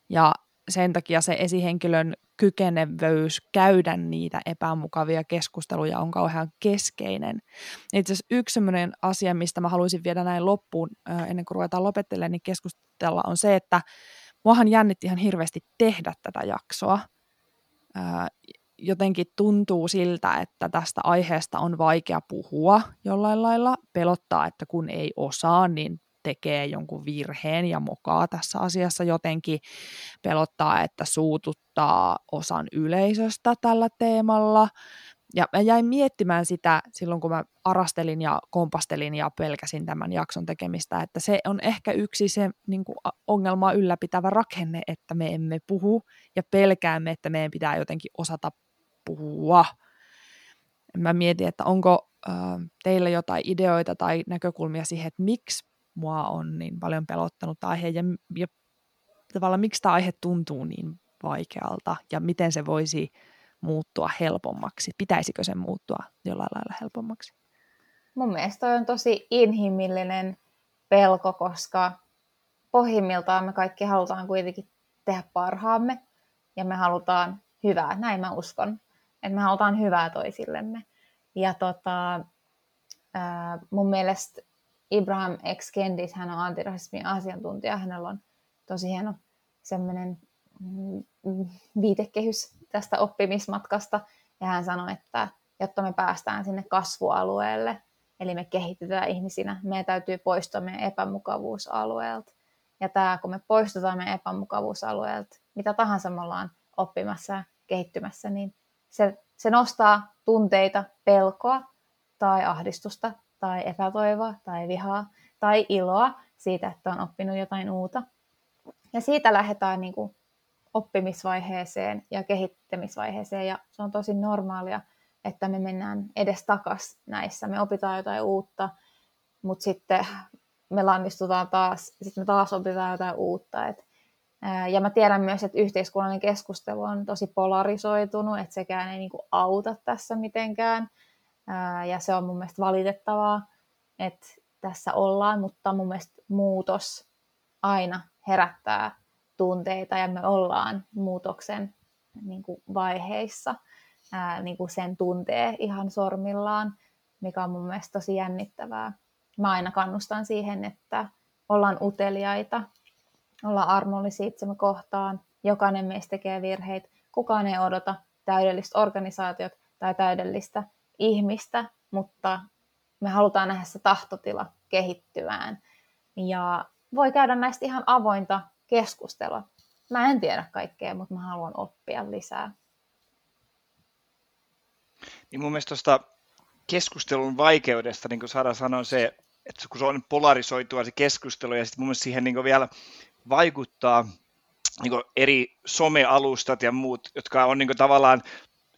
ja sen takia se esihenkilön kykenevyys käydä niitä epämukavia keskusteluja on kauhean keskeinen. Itse asiassa yksi sellainen asia, mistä mä haluaisin viedä näin loppuun, ennen kuin ruvetaan lopettelemaan, niin keskustella on se, että muahan jännitti ihan hirveästi tehdä tätä jaksoa jotenkin tuntuu siltä, että tästä aiheesta on vaikea puhua jollain lailla. Pelottaa, että kun ei osaa, niin tekee jonkun virheen ja mokaa tässä asiassa jotenkin. Pelottaa, että suututtaa osan yleisöstä tällä teemalla. Ja mä jäin miettimään sitä silloin, kun mä arastelin ja kompastelin ja pelkäsin tämän jakson tekemistä, että se on ehkä yksi se niin kuin ongelmaa ylläpitävä rakenne, että me emme puhu ja pelkäämme, että meidän pitää jotenkin osata puhua. Mä mietin, että onko äh, teillä jotain ideoita tai näkökulmia siihen, että miksi mua on niin paljon pelottanut aihe ja, ja tavallaan miksi tämä aihe tuntuu niin vaikealta ja miten se voisi muuttua helpommaksi? Pitäisikö se muuttua jollain lailla helpommaksi? Mun mielestä on tosi inhimillinen pelko, koska pohjimmiltaan me kaikki halutaan kuitenkin tehdä parhaamme ja me halutaan hyvää, näin mä uskon että me halutaan hyvää toisillemme. Ja tota, mun mielestä Ibrahim X. Kendis, hän on antirasismin asiantuntija, hänellä on tosi hieno semmoinen mm, viitekehys tästä oppimismatkasta, ja hän sanoi, että jotta me päästään sinne kasvualueelle, eli me kehitytään ihmisinä, meidän täytyy poistua meidän epämukavuusalueelta. Ja tämä, kun me poistutaan meidän epämukavuusalueelta, mitä tahansa me ollaan oppimassa ja kehittymässä, niin se, se nostaa tunteita, pelkoa tai ahdistusta tai epätoivoa tai vihaa tai iloa siitä, että on oppinut jotain uutta. Ja siitä lähdetään niin kuin oppimisvaiheeseen ja kehittämisvaiheeseen ja se on tosi normaalia, että me mennään edes takas näissä. Me opitaan jotain uutta, mutta sitten me lannistutaan taas, sitten me taas opitaan jotain uutta. Et ja mä tiedän myös, että yhteiskunnallinen keskustelu on tosi polarisoitunut, että sekään ei niinku auta tässä mitenkään. Ja se on mun mielestä valitettavaa, että tässä ollaan, mutta mun mielestä muutos aina herättää tunteita ja me ollaan muutoksen niin kuin vaiheissa. Ää, niin kuin sen tuntee ihan sormillaan, mikä on mun mielestä tosi jännittävää. mä aina kannustan siihen, että ollaan uteliaita, ollaan armollisia itsemme kohtaan, jokainen meistä tekee virheitä, kukaan ei odota täydellistä organisaatiot tai täydellistä ihmistä, mutta me halutaan nähdä se tahtotila kehittyvään. Ja voi käydä näistä ihan avointa keskustelua. Mä en tiedä kaikkea, mutta mä haluan oppia lisää. Niin mun mielestä tuosta keskustelun vaikeudesta, niin kuin Sara sanoi, se, että kun se on polarisoitua se keskustelu ja sitten mun mielestä siihen niin vielä vaikuttaa niin eri somealustat ja muut, jotka on niin tavallaan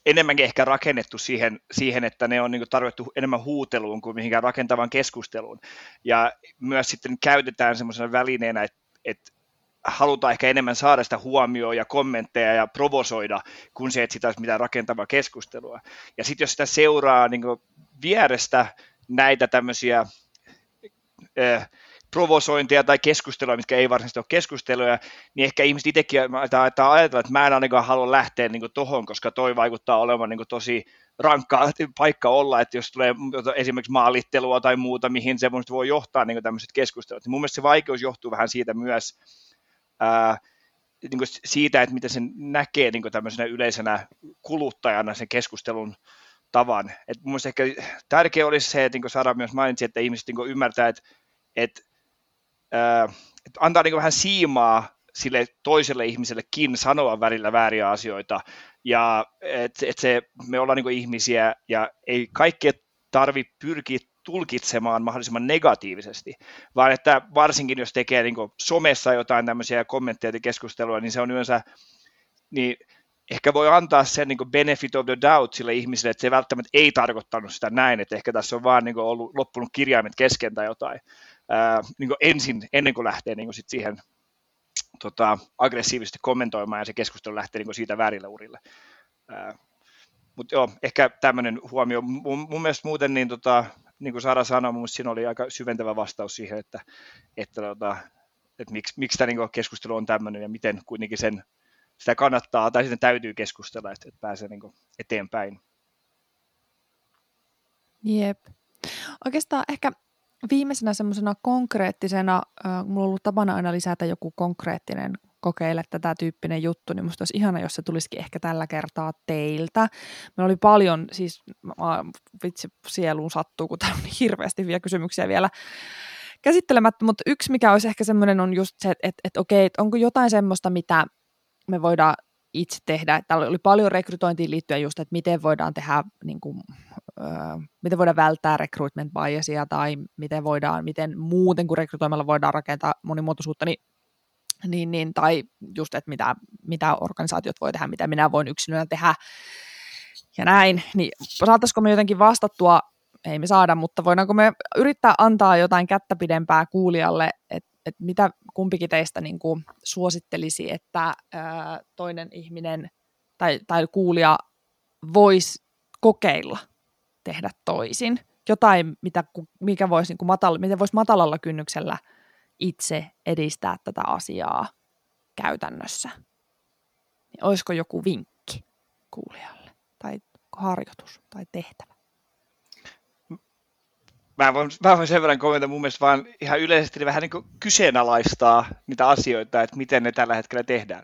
enemmänkin ehkä rakennettu siihen, siihen että ne on niin tarvittu enemmän huuteluun kuin mihinkään rakentavaan keskusteluun. Ja myös sitten käytetään semmoisena välineenä, että, että halutaan ehkä enemmän saada sitä huomioon ja kommentteja ja provosoida, kun se, että sitä olisi mitään rakentavaa keskustelua. Ja sitten jos sitä seuraa niin vierestä näitä tämmöisiä äh, provosointia tai keskustelua, mitkä ei varsinaisesti ole keskusteluja, niin ehkä ihmiset itsekin tai ajatella, että mä en ainakaan halua lähteä niin tuohon, koska toi vaikuttaa olevan niin tosi rankka [laughs] paikka olla, että jos tulee esimerkiksi maalittelua tai muuta, mihin se voi johtaa niin tämmöiset keskustelut. Niin mun mielestä se vaikeus johtuu vähän siitä myös, ää, niin kuin siitä, että miten sen näkee niin tämmöisenä yleisenä kuluttajana sen keskustelun tavan. Et mun mielestä ehkä tärkeä olisi se, että niin kuin Sara myös mainitsi, että ihmiset niin ymmärtää, että, että antaa niin vähän siimaa sille toiselle ihmisellekin sanoa välillä vääriä asioita. Ja että et se, me ollaan niin ihmisiä ja ei kaikkea tarvi pyrkiä tulkitsemaan mahdollisimman negatiivisesti, vaan että varsinkin jos tekee niin somessa jotain tämmöisiä kommentteja ja keskustelua, niin se on yleensä, niin ehkä voi antaa sen niin benefit of the doubt sille ihmiselle, että se välttämättä ei tarkoittanut sitä näin, että ehkä tässä on vaan niin ollut loppunut kirjaimet kesken tai jotain ää, niin ensin, ennen kuin lähtee niin kuin sit siihen tota, aggressiivisesti kommentoimaan ja se keskustelu lähtee niin siitä väärille urille. Mutta joo, ehkä tämmöinen huomio. Mun, mun mielestä muuten, niin, tota, niin kuin Sara sanoi, mun siinä oli aika syventävä vastaus siihen, että, että, tota, että miksi, miksi tämä niin keskustelu on tämmöinen ja miten kuitenkin sen, sitä kannattaa tai sitten täytyy keskustella, että, että pääsee niin eteenpäin. Jep. Oikeastaan ehkä viimeisenä semmoisena konkreettisena, äh, mulla on ollut tapana aina lisätä joku konkreettinen kokeile tätä tyyppinen juttu, niin musta olisi ihana, jos se tulisikin ehkä tällä kertaa teiltä. Meillä oli paljon, siis mä, vitsi sieluun sattuu, kun täällä on hirveästi vielä kysymyksiä vielä käsittelemättä, mutta yksi mikä olisi ehkä semmoinen on just se, että, että, että okei, että onko jotain semmoista, mitä me voidaan itse tehdä. Täällä oli paljon rekrytointiin liittyen just, että miten voidaan tehdä, niin kuin, äh, miten voidaan välttää recruitment biasia tai miten voidaan, miten muuten kuin rekrytoimalla voidaan rakentaa monimuotoisuutta, niin, niin, niin tai just, että mitä, mitä organisaatiot voi tehdä, mitä minä voin yksilönä tehdä ja näin, niin saataisiko me jotenkin vastattua ei me saada, mutta voidaanko me yrittää antaa jotain kättä pidempää kuulijalle, että että mitä kumpikin teistä niin kuin suosittelisi, että ää, toinen ihminen tai, tai kuulija voisi kokeilla tehdä toisin. Jotain, mitä, mikä voisi, niin kuin matal, miten voisi matalalla kynnyksellä itse edistää tätä asiaa käytännössä. Niin olisiko joku vinkki kuulijalle tai harjoitus tai tehtävä? Mä voin, mä voin sen verran kommentoida mun mielestä vaan ihan yleisesti vähän niin kuin kyseenalaistaa niitä asioita, että miten ne tällä hetkellä tehdään.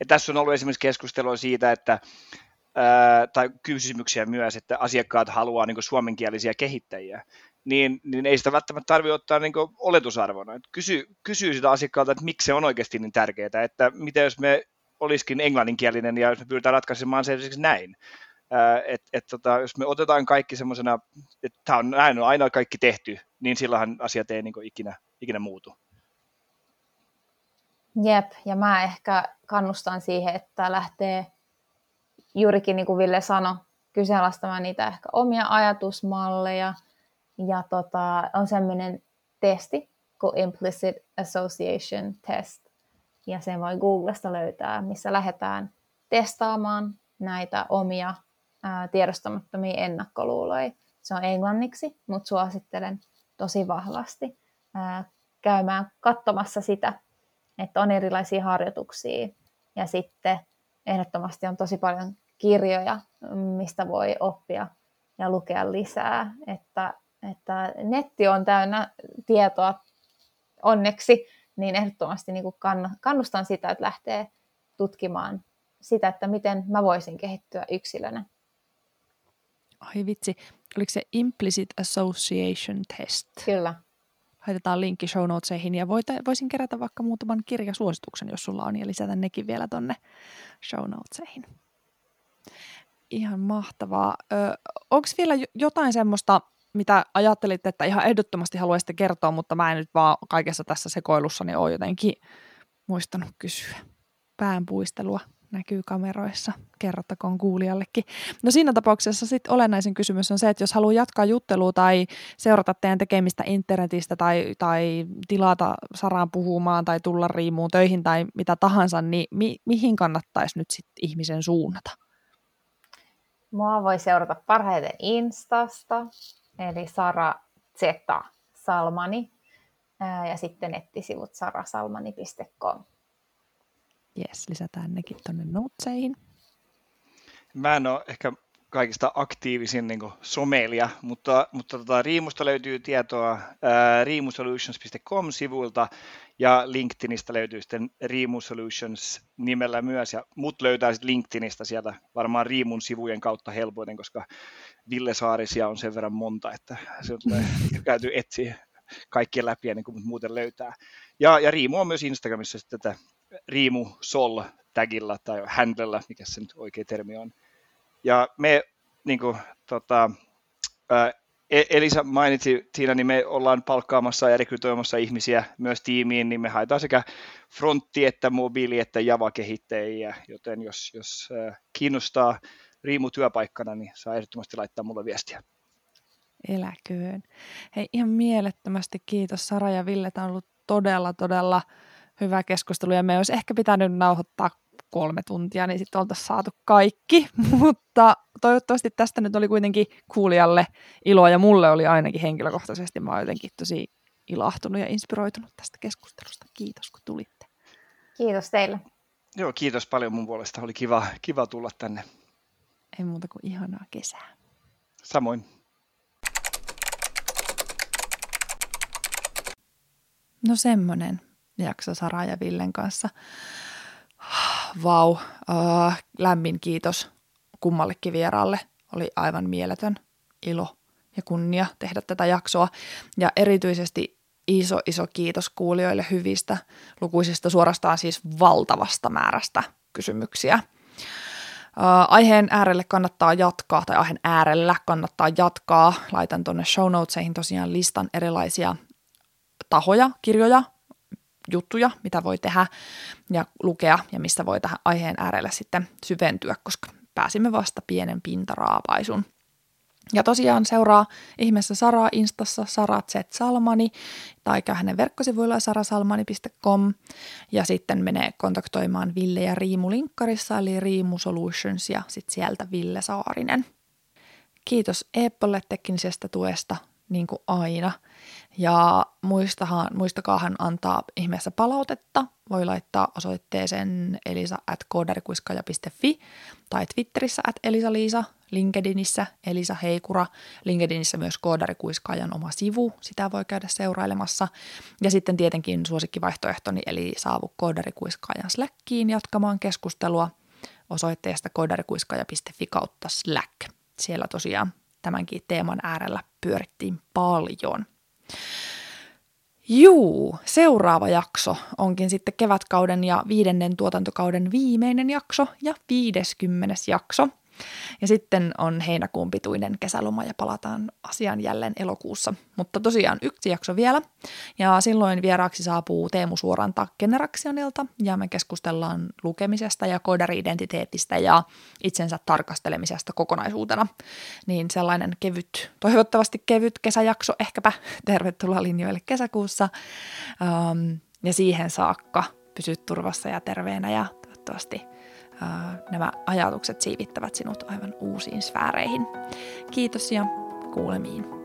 Ja tässä on ollut esimerkiksi keskustelua siitä, että ää, tai kysymyksiä myös, että asiakkaat haluaa niin suomenkielisiä kehittäjiä, niin, niin ei sitä välttämättä tarvitse ottaa niin oletusarvona. Kysy, kysyy sitä asiakkaalta, että miksi se on oikeasti niin tärkeää, että mitä jos me olisikin englanninkielinen ja jos me pyritään ratkaisemaan se näin että et, tota, jos me otetaan kaikki semmoisena, että tämä on näin on aina kaikki tehty, niin silloinhan asiat ei niin ikinä, ikinä muutu. Jep, ja mä ehkä kannustan siihen, että lähtee juurikin niin kuin Ville sanoi, kyseenalaistamaan niitä ehkä omia ajatusmalleja. Ja tota, on sellainen testi kuin Implicit Association Test. Ja sen voi Googlesta löytää, missä lähdetään testaamaan näitä omia ää, tiedostamattomia ennakkoluuloja. Se on englanniksi, mutta suosittelen tosi vahvasti ää, käymään katsomassa sitä, että on erilaisia harjoituksia ja sitten ehdottomasti on tosi paljon kirjoja, mistä voi oppia ja lukea lisää, että että netti on täynnä tietoa onneksi, niin ehdottomasti niin kannustan sitä, että lähtee tutkimaan sitä, että miten mä voisin kehittyä yksilönä. Ai vitsi, oliko se Implicit Association Test? Kyllä. Laitetaan linkki show notesihin ja voisin kerätä vaikka muutaman kirjasuosituksen, jos sulla on, ja lisätä nekin vielä tonne show notesihin. Ihan mahtavaa. Onko vielä jotain semmoista, mitä ajattelitte, että ihan ehdottomasti haluaisitte kertoa, mutta mä en nyt vaan kaikessa tässä sekoilussani ole jotenkin muistanut kysyä päänpuistelua näkyy kameroissa, kerrottakoon kuulijallekin. No siinä tapauksessa sitten olennaisen kysymys on se, että jos haluaa jatkaa juttelua tai seurata teidän tekemistä internetistä tai, tai tilata Saraan puhumaan tai tulla riimuun töihin tai mitä tahansa, niin mi- mihin kannattaisi nyt sitten ihmisen suunnata? Mua voi seurata parhaiten Instasta, eli Sara Z Salmani, ja sitten nettisivut sarasalmani.com. Jes, lisätään nekin tuonne noteseihin. Mä en ole ehkä kaikista aktiivisin niin somelia, mutta, mutta tota, Riimusta löytyy tietoa ää, riimusolutions.com-sivuilta ja LinkedInistä löytyy sitten Riimu Solutions nimellä myös, ja mut löytää sitten LinkedInistä sieltä varmaan Riimun sivujen kautta helpoiten, koska Ville Saarisia on sen verran monta, että se tulee [laughs] käyty etsiä kaikkien läpi ennen kuin muuten löytää. Ja, ja Riimu on myös Instagramissa sitten tätä Riimu Sol tagilla tai handlella, mikä se nyt oikea termi on. Ja me, niin kuin, tota, e- Elisa mainitsi siinä, niin me ollaan palkkaamassa ja rekrytoimassa ihmisiä myös tiimiin, niin me haetaan sekä frontti- että mobiili- että Java-kehittäjiä, joten jos, jos kiinnostaa Riimu työpaikkana, niin saa ehdottomasti laittaa mulle viestiä. Eläköön. Hei, ihan mielettömästi kiitos Sara ja Ville. Tämä on ollut todella, todella hyvä keskustelu ja me olisi ehkä pitänyt nauhoittaa kolme tuntia, niin sitten oltaisiin saatu kaikki, [laughs] mutta toivottavasti tästä nyt oli kuitenkin kuulijalle iloa ja mulle oli ainakin henkilökohtaisesti, mä olen jotenkin tosi ilahtunut ja inspiroitunut tästä keskustelusta. Kiitos kun tulitte. Kiitos teille. Joo, kiitos paljon mun puolesta. Oli kiva, kiva tulla tänne. Ei muuta kuin ihanaa kesää. Samoin. No semmonen jakso Sara ja Villen kanssa. Vau, uh, lämmin kiitos kummallekin vieraalle. Oli aivan mieletön ilo ja kunnia tehdä tätä jaksoa. Ja erityisesti iso, iso kiitos kuulijoille hyvistä, lukuisista, suorastaan siis valtavasta määrästä kysymyksiä. Uh, aiheen äärelle kannattaa jatkaa, tai aiheen äärellä kannattaa jatkaa. Laitan tuonne show notesihin tosiaan listan erilaisia tahoja, kirjoja, juttuja, mitä voi tehdä ja lukea ja missä voi tähän aiheen äärelle sitten syventyä, koska pääsimme vasta pienen pintaraapaisun. Ja tosiaan seuraa ihmeessä Sara Instassa Sara Z Salmani tai käy hänen verkkosivuilla sarasalmani.com ja sitten menee kontaktoimaan Ville ja Riimu linkkarissa eli Riimu Solutions ja sitten sieltä Ville Saarinen. Kiitos Eeppolle teknisestä tuesta niin kuin aina. Ja muistahan, muistakaahan antaa ihmeessä palautetta. Voi laittaa osoitteeseen elisa at tai Twitterissä at elisaliisa, LinkedInissä Elisa Heikura, LinkedInissä myös koodarikuiskaajan oma sivu, sitä voi käydä seurailemassa. Ja sitten tietenkin suosikkivaihtoehtoni, eli saavu koodarikuiskaajan Slackiin jatkamaan keskustelua osoitteesta koodarikuiskaaja.fi kautta Slack. Siellä tosiaan tämänkin teeman äärellä pyörittiin paljon. Juu, seuraava jakso onkin sitten kevätkauden ja viidennen tuotantokauden viimeinen jakso ja viideskymmenes jakso – ja sitten on heinäkuun pituinen kesäloma ja palataan asiaan jälleen elokuussa. Mutta tosiaan yksi jakso vielä. Ja silloin vieraaksi saapuu Teemu Suoranta Generaktionilta ja me keskustellaan lukemisesta ja koodari-identiteetistä ja itsensä tarkastelemisesta kokonaisuutena. Niin sellainen kevyt, toivottavasti kevyt kesäjakso ehkäpä. [laughs] Tervetuloa linjoille kesäkuussa. Ja siihen saakka pysy turvassa ja terveenä ja toivottavasti nämä ajatukset siivittävät sinut aivan uusiin sfääreihin. Kiitos ja kuulemiin.